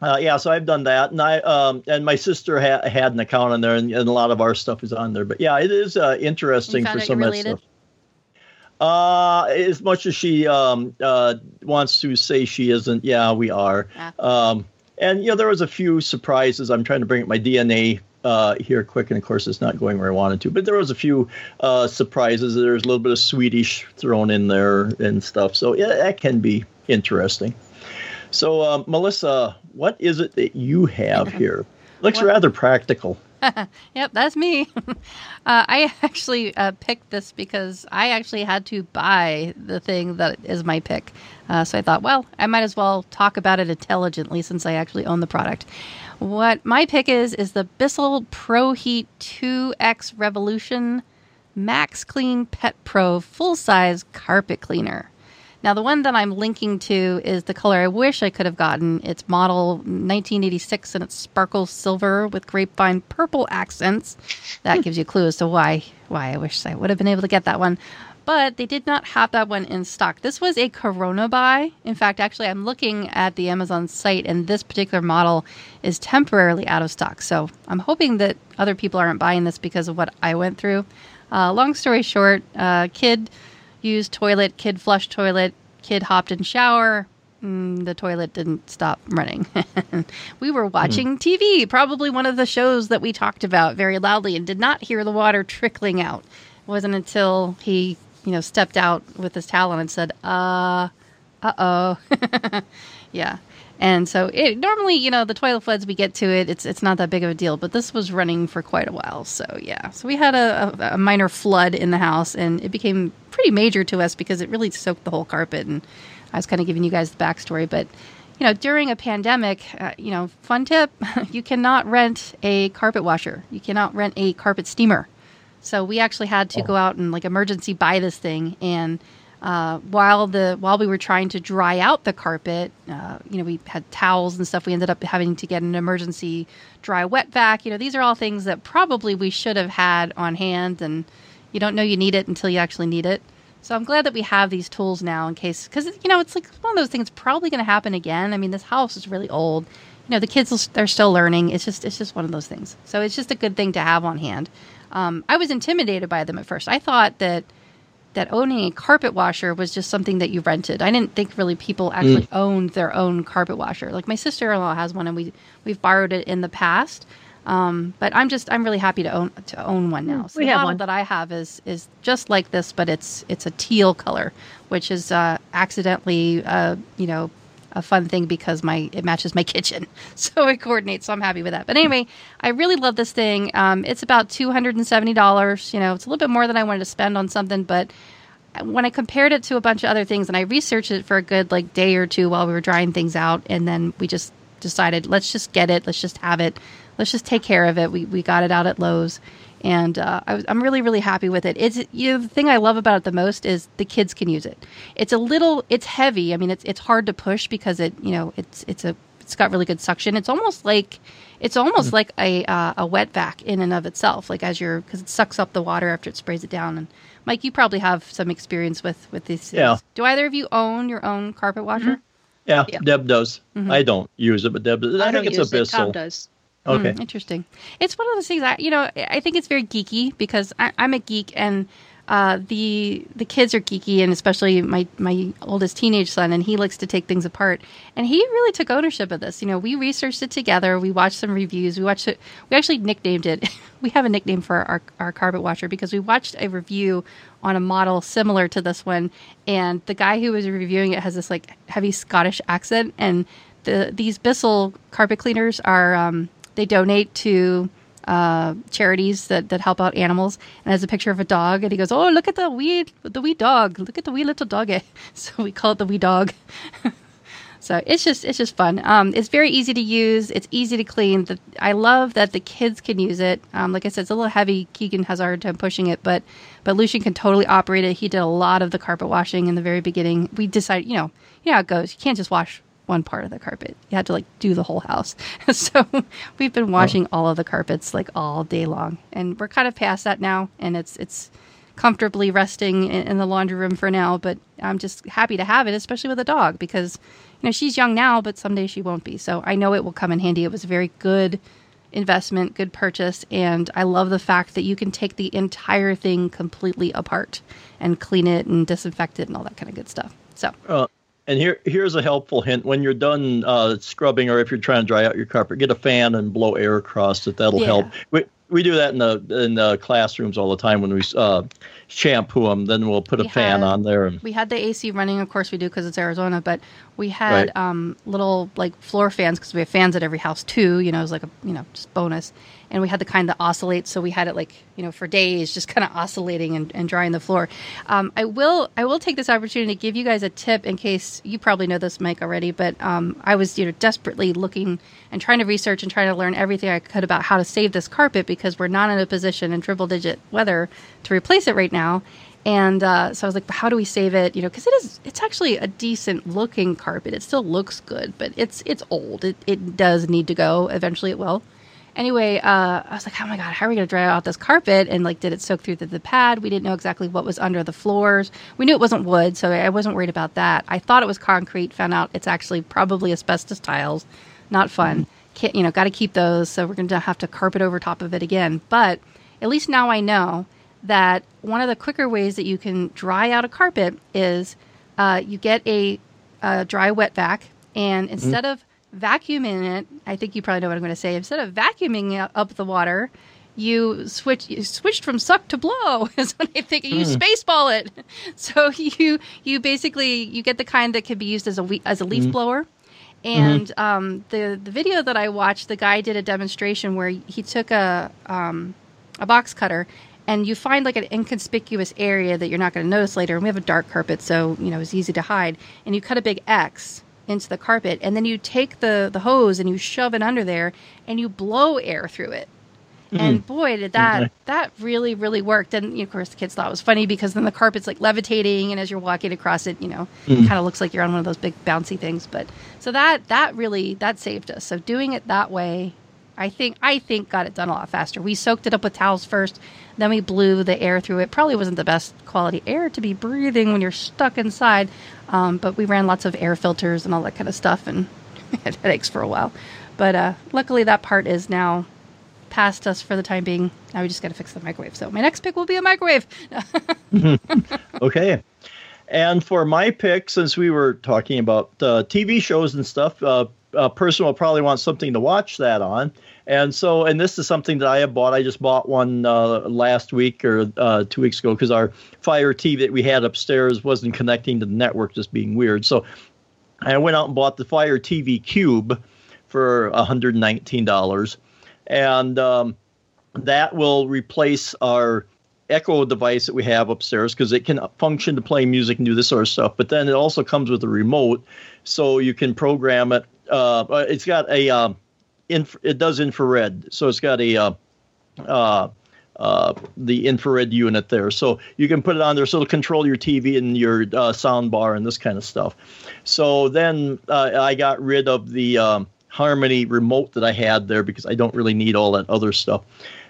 uh, yeah. So I've done that, and I um, and my sister ha- had an account on there, and, and a lot of our stuff is on there. But yeah, it is uh, interesting for out some you're of that related? stuff. Uh, as much as she um, uh, wants to say she isn't, yeah, we are. Ah. Um, and you know, there was a few surprises. I'm trying to bring up my DNA uh, here quick, and of course, it's not going where I wanted to. But there was a few uh, surprises. There's a little bit of Swedish thrown in there and stuff. So yeah, that can be interesting. So uh, Melissa, what is it that you have [LAUGHS] here? Looks What- rather practical. [LAUGHS] Yep, that's me. [LAUGHS] uh, I actually uh, picked this because I actually had to buy the thing that is my pick. Uh, so I thought, well, I might as well talk about it intelligently since I actually own the product. What my pick is is the Bissell Pro Heat 2X Revolution Max Clean Pet Pro full size carpet cleaner. Now, the one that I'm linking to is the color I wish I could have gotten. It's model 1986 and it's sparkle silver with grapevine purple accents. That gives you a clue as to why why I wish I would have been able to get that one. But they did not have that one in stock. This was a Corona buy. In fact, actually, I'm looking at the Amazon site, and this particular model is temporarily out of stock. So I'm hoping that other people aren't buying this because of what I went through. Uh, long story short, uh, kid used toilet, kid flushed toilet, kid hopped in shower. Mm, the toilet didn't stop running. [LAUGHS] we were watching TV, probably one of the shows that we talked about very loudly, and did not hear the water trickling out. It wasn't until he, you know, stepped out with his towel on and said, "Uh, uh oh." [LAUGHS] yeah. And so it normally, you know, the toilet floods we get to it, it's it's not that big of a deal, but this was running for quite a while. So yeah, so we had a, a, a minor flood in the house, and it became pretty major to us because it really soaked the whole carpet. And I was kind of giving you guys the backstory, but you know, during a pandemic, uh, you know, fun tip: [LAUGHS] you cannot rent a carpet washer, you cannot rent a carpet steamer. So we actually had to go out and like emergency buy this thing and uh, while the while we were trying to dry out the carpet, uh, you know, we had towels and stuff. We ended up having to get an emergency dry wet vac. You know, these are all things that probably we should have had on hand, and you don't know you need it until you actually need it. So I'm glad that we have these tools now in case, because you know, it's like one of those things probably going to happen again. I mean, this house is really old. You know, the kids they're still learning. It's just it's just one of those things. So it's just a good thing to have on hand. Um, I was intimidated by them at first. I thought that that owning a carpet washer was just something that you rented. I didn't think really people actually owned their own carpet washer. Like my sister-in-law has one, and we we've borrowed it in the past. Um, but I'm just I'm really happy to own to own one now. So we the have model one. that I have is is just like this, but it's it's a teal color, which is uh, accidentally uh, you know a fun thing because my it matches my [LAUGHS] kitchen, so it coordinates. So I'm happy with that. But anyway, I really love this thing. Um, it's about two hundred and seventy dollars. You know, it's a little bit more than I wanted to spend on something, but when I compared it to a bunch of other things, and I researched it for a good like day or two while we were drying things out, and then we just decided let's just get it, let's just have it, let's just take care of it. We we got it out at Lowe's, and uh, I was, I'm really really happy with it. It's you know the thing I love about it the most is the kids can use it. It's a little it's heavy. I mean it's it's hard to push because it you know it's it's a it's got really good suction. It's almost like it's almost like a uh, a wet vac in and of itself. Like as you're because it sucks up the water after it sprays it down. And Mike, you probably have some experience with with these. things. Yeah. Do either of you own your own carpet washer? Yeah, Yeah. Deb does. Mhm. I don't use it, but Deb does. I, I think don't it's use a it. Tom Bissell. does. Okay. Mm, interesting. It's one of those things. I, you know, I think it's very geeky because I, I'm a geek, and uh, the the kids are geeky, and especially my my oldest teenage son, and he likes to take things apart. And he really took ownership of this. You know, we researched it together. We watched some reviews. We watched it. We actually nicknamed it. [LAUGHS] we have a nickname for our our carpet washer because we watched a review on a model similar to this one, and the guy who was reviewing it has this like heavy Scottish accent, and the these Bissell carpet cleaners are. Um, they donate to uh, charities that, that help out animals. And has a picture of a dog and he goes oh look at the wee the wee dog. Look at the wee little doggy [LAUGHS] so we call it the wee dog. [LAUGHS] So it's just it's just fun. Um, it's very easy to use. It's easy to clean. The, i love that the kids can use it. Um, like i said it's a little heavy keegan has a hard time pushing it but but lucian can totally operate it. He did a lot of the carpet washing in the very beginning. We decided you know you know how it goes. You can't just wash one part of the carpet. You had to like do the whole house. [LAUGHS] so we've been washing oh. all of the carpets like all day long, and we're kind of past that now, and it's it's comfortably resting in, in, the laundry room for now. But I'm just happy to have it, especially with a dog, because you know she's young now, but someday she won't be. So I know it will come in handy. It was a very good investment, good purchase, and I love the fact that you can take the entire thing completely apart and clean it and disinfect it and all that kind of good stuff. So. Uh, and here, here's a helpful hint: when you're done uh, scrubbing, or if you're trying to dry out your carpet, get a fan and blow air across it. That'll yeah. help. We, we do that in the in the classrooms all the time when we uh, shampoo them. Then we'll put we a fan had, on there. And, we had the AC running, of course we do because it's Arizona. But we had right. um, little like floor fans because we have fans at every house too. You know, it was like a you know just bonus and we had the kind that oscillates. So we had it like you know for days, just kind of oscillating and, and, drying the floor. Um, I will I will take this opportunity to give you guys a tip in case you probably know this, Mike, already. But um, I was you know desperately looking and trying to research and trying to learn everything I could about how to save this carpet because we're not in a position in triple digit weather to replace it right now. And uh, so I was like, how do we save it? You know, because it is, it's actually a decent looking carpet. It still looks good, but it's it's old. It, it does need to go. Eventually, it will anyway, uh, I was like, oh my God, how are we going to dry out this carpet? And like, did it soak through the, the, pad? We didn't know exactly what was under the floors. We knew it wasn't wood, so I wasn't worried about that. I thought it was concrete, found out it's actually probably asbestos tiles. Not fun. Mm-hmm. you know, got to keep those. So we're going to have to carpet over top of it again. But at least now I know that one of the quicker ways that you can dry out a carpet is uh, you get a, a, dry wet vac, and mm-hmm. instead mm-hmm. of vacuuming it, I think you probably know what I'm going to say. Instead of vacuuming up the water, you switch you switched from suck to blow [LAUGHS] is what I think. You mm. spaceball it, [LAUGHS] so you you basically you get the kind that can be used as a as a leaf mm. blower. And mm-hmm. um, the the video that I watched, the guy did a demonstration where he took a um, a box cutter and you find like an inconspicuous area that you're not going to notice later. And we have a dark carpet, so you know it's easy to hide. And you cut a big X into the carpet and then you take the the hose and you shove it under there and you blow air through it mm. and boy did that okay. that really really worked and of course the kids thought it was funny because then the carpet's like levitating and as you're walking across it you know mm. it kind of looks like you're on one of those big bouncy things but so that that really that saved us so doing it that way i think i think got it done a lot faster we soaked it up with towels first then we blew the air through it. Probably wasn't the best quality air to be breathing when you're stuck inside, um, but we ran lots of air filters and all that kind of stuff and [LAUGHS] had headaches for a while. But uh, luckily, that part is now past us for the time being. Now we just got to fix the microwave. So my next pick will be a microwave. [LAUGHS] okay. And for my pick, since we were talking about uh, TV shows and stuff, uh, a person will probably want something to watch that on. And so, and this is something that I have bought. I just bought one uh, last week or uh, two weeks ago because our Fire TV that we had upstairs wasn't connecting to the network, just being weird. So I went out and bought the Fire TV Cube for $119. And um, that will replace our Echo device that we have upstairs because it can function to play music and do this sort of stuff. But then it also comes with a remote, so you can program it. Uh, it's got a um, inf- it does infrared, so it's got a uh, uh, uh, the infrared unit there, so you can put it on there, so it'll control your TV and your uh, sound bar and this kind of stuff. So then uh, I got rid of the um, Harmony remote that I had there because I don't really need all that other stuff.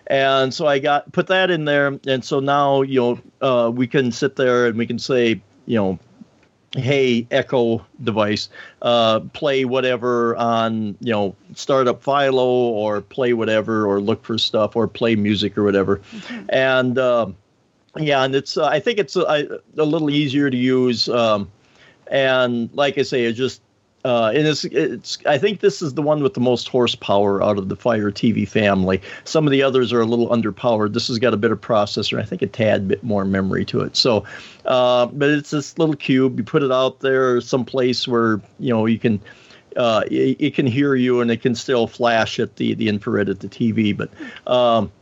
And so I got put that in there, and so now you know uh, we can sit there and we can say you know hey echo device uh, play whatever on you know start up philo or play whatever or look for stuff or play music or whatever mm-hmm. and uh, yeah and it's uh, i think it's a, a, little easier to use um, and like i say it just uh, and it's, it's I think this is the one with the most horsepower out of the Fire TV family. Some of the others are a little underpowered. This has got a better processor. I think a tad bit more memory to it. So, uh, but it's this little cube. You put it out there someplace where you know you can. Uh, it, it, can hear you and it can still flash at the the infrared at the TV. But um,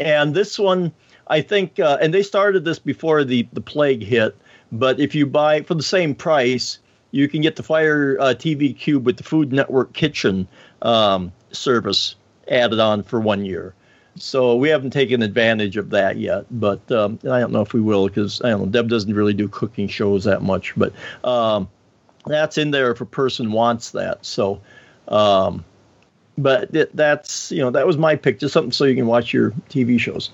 and this one, I think, uh, and they started this before the the plague hit. But if you buy for the same price, you can get the Fire uh, TV Cube with the Food Network Kitchen um, service added on for one year. So we haven't taken advantage of that yet, but um, I don't know if we will because I don't know. Deb doesn't really do cooking shows that much, but um, that's in there if a person wants that. So, um, but it, that's you know that was my pick, just something so you can watch your TV shows.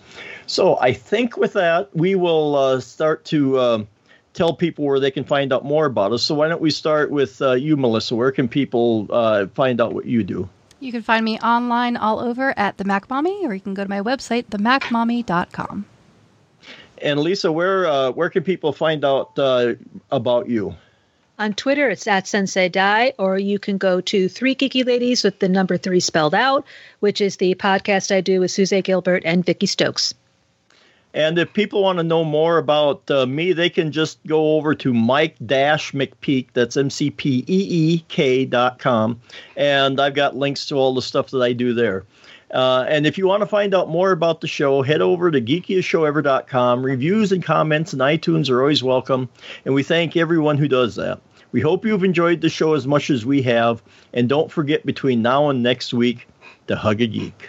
So I think with that we will uh, start to um, tell people where they can find out more about us. So why don't we start with uh, you, Melissa? Where can people uh, find out what you do? You can find me online all over at the Mac Mommy, or you can go to my website, themacmommy.com. And Lisa, where uh, where can people find out uh, about you? On Twitter, it's at Sensei Die, or you can go to Three Geeky Ladies with the number three spelled out, which is the podcast I do with Suze Gilbert and Vicky Stokes. And if people want to know more about uh, me, they can just go over to Mike McPeek. That's M C P E E K dot com. And I've got links to all the stuff that I do there. Uh, and if you want to find out more about the show, head over to geekiestshowever.com. Reviews and comments and iTunes are always welcome. And we thank everyone who does that. We hope you've enjoyed the show as much as we have. And don't forget between now and next week to hug a geek.